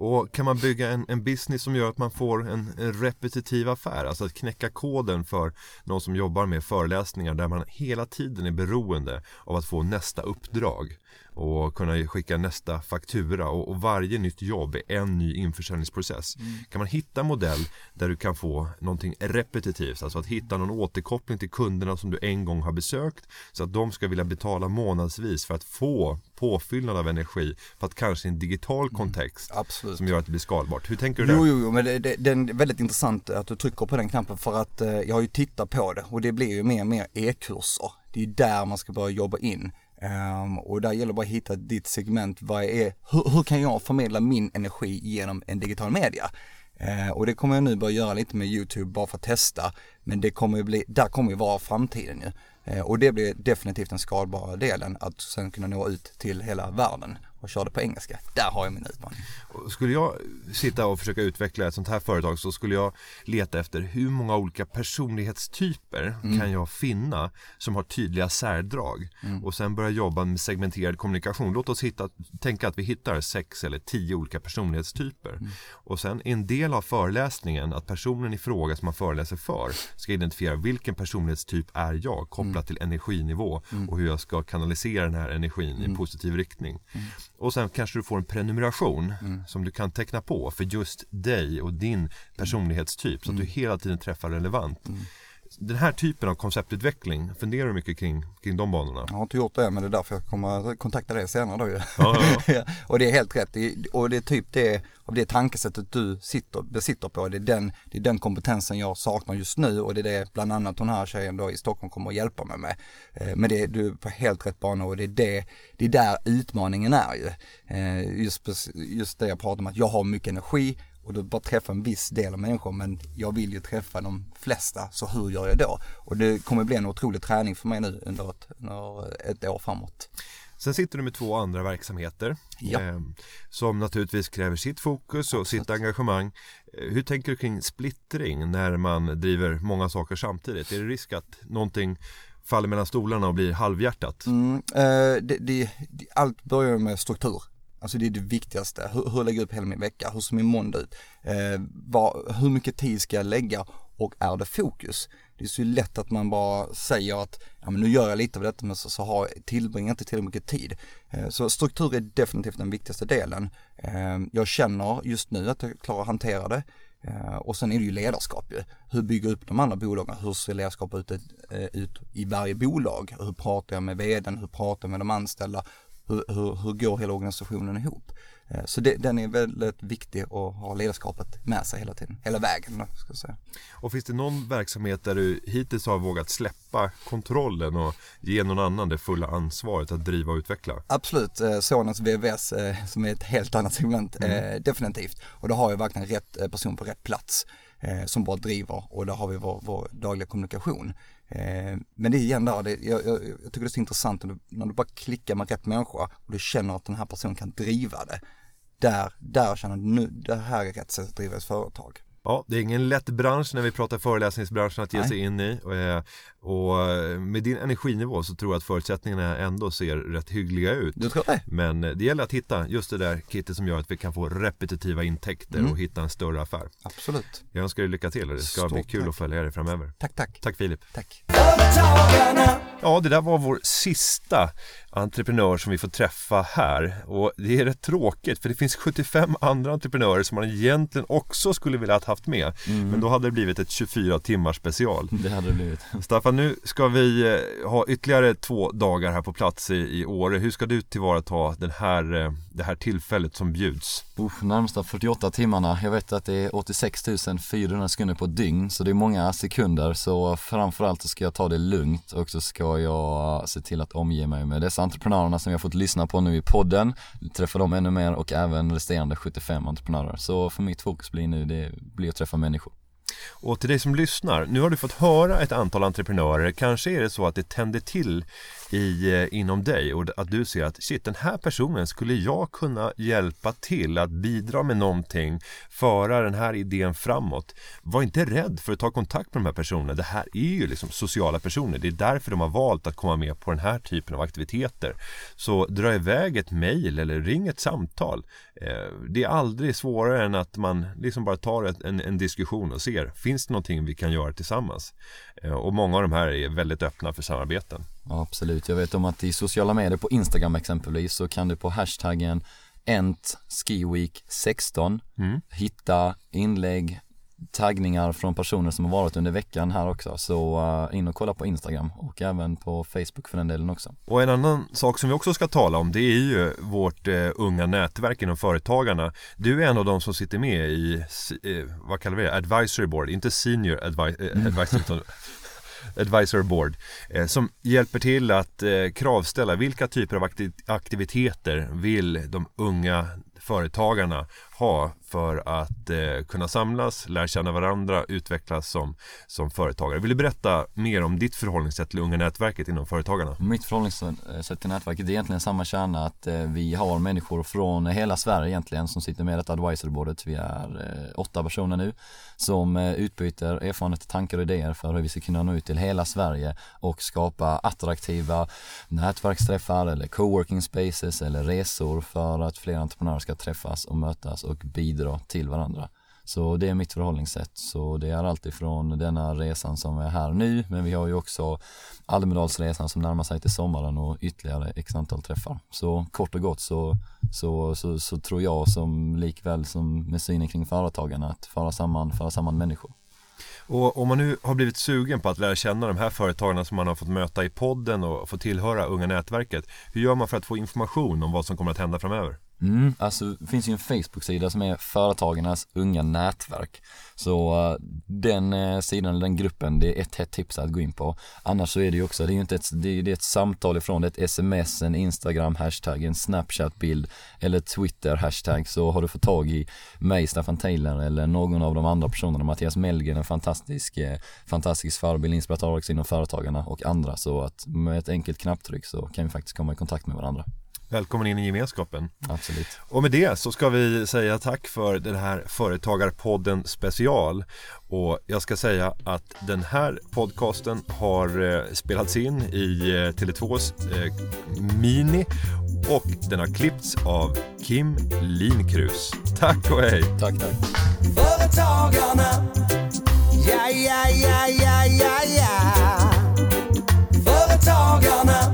Och kan man bygga en, en business som gör att man får en, en repetitiv affär? Alltså att knäcka koden för någon som jobbar med föreläsningar där man hela tiden är beroende av att få nästa uppdrag och kunna skicka nästa faktura och, och varje nytt jobb är en ny införsäljningsprocess. Kan man hitta en modell där du kan få någonting repetitivt, alltså att hitta någon återkoppling till kunderna som du en gång har besökt så att de ska vilja betala månadsvis för att få påfyllnad av energi för att kanske i en digital kontext Absolut. som gör att det blir skalbart. Hur tänker du där? Jo, jo, jo, men det, det, det är väldigt intressant att du trycker på den knappen för att eh, jag har ju tittat på det och det blir ju mer och mer e-kurser. Det är där man ska börja jobba in. Um, och där gäller det bara att hitta ditt segment. Vad är, hur, hur kan jag förmedla min energi genom en digital media? Uh, och det kommer jag nu börja göra lite med YouTube bara för att testa. Men det kommer ju bli, där kommer ju vara framtiden ju. Uh, och det blir definitivt den skalbara delen, att sen kunna nå ut till hela världen och köra det på engelska. Där har jag min utmaning. Skulle jag sitta och försöka utveckla ett sånt här företag så skulle jag leta efter hur många olika personlighetstyper kan jag finna som har tydliga särdrag. Och sen börja jobba med segmenterad kommunikation. Låt oss hitta, tänka att vi hittar sex eller tio olika personlighetstyper. Och sen en del av föreläsningen att personen i fråga som man föreläser för ska identifiera vilken personlighetstyp är jag kopplat till energinivå och hur jag ska kanalisera den här energin i en positiv riktning. Och sen kanske du får en prenumeration som du kan teckna på för just dig och din personlighetstyp så att du hela tiden träffar relevant. Den här typen av konceptutveckling, funderar du mycket kring, kring de banorna? Jag har inte gjort det men det är därför jag kommer kontakta dig senare då ju. Ja, ja, och det är helt rätt. Och det är typ det, av det tankesättet du sitter, besitter på. Det är, den, det är den kompetensen jag saknar just nu och det är det bland annat den här tjejen då i Stockholm kommer att hjälpa mig med. Eh, Men det, du är på helt rätt bana och det är det, det är där utmaningen är ju. Eh, Just, just det jag pratar om att jag har mycket energi och du bara träffar en viss del av människor men jag vill ju träffa de flesta så hur gör jag då? Och det kommer bli en otrolig träning för mig nu under ett, under ett år framåt. Sen sitter du med två andra verksamheter Ja. eh, som naturligtvis kräver sitt fokus och sitt engagemang. Eh, Hur tänker du kring splittring när man driver många saker samtidigt? Är det risk att någonting faller mellan stolarna och blir halvhjärtat? Mm, eh, det, det, allt börjar med struktur. Alltså det är det viktigaste. Hur, hur lägger jag upp hela min vecka? Hur ser min måndag ut? Eh, var, hur mycket tid ska jag lägga? Och är det fokus? Det är så lätt att man bara säger att ja, men nu gör jag lite av detta men så, så har, tillbringar jag inte tillräckligt mycket tid. Eh, så struktur är definitivt den viktigaste delen. Eh, jag känner just nu att jag klarar att hantera det. Eh, och sen är det ju ledarskap ju. Hur bygger jag upp de andra bolagen? Hur ser ledarskapet ut, eh, ut i varje bolag? Hur pratar jag med vdn? Hur pratar jag med de anställda? Hur, hur, hur går hela organisationen ihop? Eh, så det, den är väldigt viktig att ha ledarskapet med sig hela tiden, hela vägen då, ska säga. Och finns det någon verksamhet där du hittills har vågat släppa kontrollen och ge någon annan det fulla ansvaret att driva och utveckla? Absolut, eh, Sonens VVS eh, som är ett helt annat segment, Mm. definitivt. Och då har jag verkligen rätt person på rätt plats som bara driver och där har vi vår, vår dagliga kommunikation. Eh, men det är igen där, det, jag, jag, jag tycker det är så intressant när du, när du bara klickar med rätt människa och du känner att den här personen kan driva det. Där, där känner du nu, det här är rätt sätt att driva ett företag. Ja, det är ingen lätt bransch när vi pratar föreläsningsbranschen att ge Nej. sig in i. Och, eh, Och eh, med din energinivå så tror jag att förutsättningarna ändå ser rätt hyggliga ut. Du tror det? Men eh, det gäller att hitta just det där kittet som gör att vi kan få repetitiva intäkter Mm. och hitta en större affär. Absolut. Jag önskar dig lycka till och det ska Stort bli kul tack. att följa dig framöver. Tack, tack. Tack Filip. Tack. Ja, det där var vår sista entreprenör som vi får träffa här och det är rätt tråkigt för det finns 75 andra entreprenörer som man egentligen också skulle vilja ha haft med men då hade det blivit ett 24 timmars special. Det hade det blivit. Staffan, nu ska vi eh, ha ytterligare två dagar här på plats i, i Åre. Hur ska du tillvarata den här, eh, det här tillfället som bjuds? Uff, närmsta 48 timmarna. Jag vet att det är 86 400 sekunder på dygn så det är många sekunder så framförallt så ska jag ta det lugnt och så ska jag se till att omge mig med dessa entreprenörerna som vi har fått lyssna på nu i podden, träffa dem ännu mer och även resterande 75 entreprenörer. Så för mitt fokus blir nu det blir att träffa människor. Och till dig som lyssnar, nu har du fått höra ett antal entreprenörer. Kanske är det så att det tänder till i, eh, inom dig och att du ser att shit, den här personen skulle jag kunna hjälpa till att bidra med någonting, föra den här idén framåt. Var inte rädd för att ta kontakt med de här personerna. Det här är ju liksom sociala personer. Det är därför de har valt att komma med på den här typen av aktiviteter. Så dra iväg ett mejl eller ring ett samtal. Eh, det är aldrig svårare än att man liksom bara tar en, en diskussion och ser, finns det någonting vi kan göra tillsammans? Eh, och många av de här är väldigt öppna för samarbeten. Ja, absolut. Jag vet om att i sociala medier på Instagram exempelvis så kan du på hashtaggen EntSkiWeek16 hitta inlägg, taggningar från personer som har varit under veckan här också. Så uh, in och kolla på Instagram och även på Facebook för den delen också. Och en annan sak som vi också ska tala om det är ju vårt eh, unga nätverk inom Företagarna. Du är en av de som sitter med i, eh, vad kallar vi det, advisory board, inte senior advi- eh, advisor board eh, som hjälper till att eh, kravställa vilka typer av aktiviteter vill de unga företagarna ha för att eh, kunna samlas, lära känna varandra, utvecklas som, som företagare. Vill du berätta mer om ditt förhållningssätt till unga nätverket inom Företagarna? Mitt förhållningssätt eh, till nätverket är egentligen samma kärna att eh, vi har människor från hela Sverige egentligen som sitter med i detta advisorbordet. Vi är eh, åtta personer nu som eh, utbyter erfarenheter, tankar och idéer för hur vi ska kunna nå ut till hela Sverige och skapa attraktiva nätverksträffar eller coworking spaces eller resor för att fler entreprenörer ska träffas och mötas och bidra till varandra. Så det är mitt förhållningssätt. Så det är alltifrån denna resan som är här nu, men vi har ju också Almedalsresan som närmar sig till sommaren och ytterligare x antal träffar. Så kort och gott så, så, så, så tror jag som likväl som med synen kring företagen att föra samman, föra samman människor. Och om man nu har blivit sugen på att lära känna de här företagarna som man har fått möta i podden och få tillhöra Unga Nätverket. Hur gör man för att få information om vad som kommer att hända framöver? Mm, alltså det finns ju en Facebook-sida som är Företagarnas unga nätverk. Så eh, den eh, sidan, den gruppen, det är ett hett tips att gå in på. Annars så är det ju också, det är ju inte ett, det är, det är ett samtal ifrån, det är ett sms, en Instagram hashtag, en Snapchat-bild eller Twitter hashtag så har du fått tag i mig, Staffan Taylor eller någon av de andra personerna, Mattias Mellgren, en fantastisk, eh, fantastisk förebild, inspiratör också inom Företagarna och andra. Så att med ett enkelt knapptryck så kan vi faktiskt komma i kontakt med varandra. Välkommen in i gemenskapen. Absolut. Och med det så ska vi säga tack för den här Företagarpodden special. Och jag ska säga att den här podcasten har eh, spelats in i eh, Tele2s eh, Mini och den har klippts av Kim Linkrus. Tack och hej! Tack, tack. Företagarna, ja, ja, ja, ja, ja, ja. Företagarna,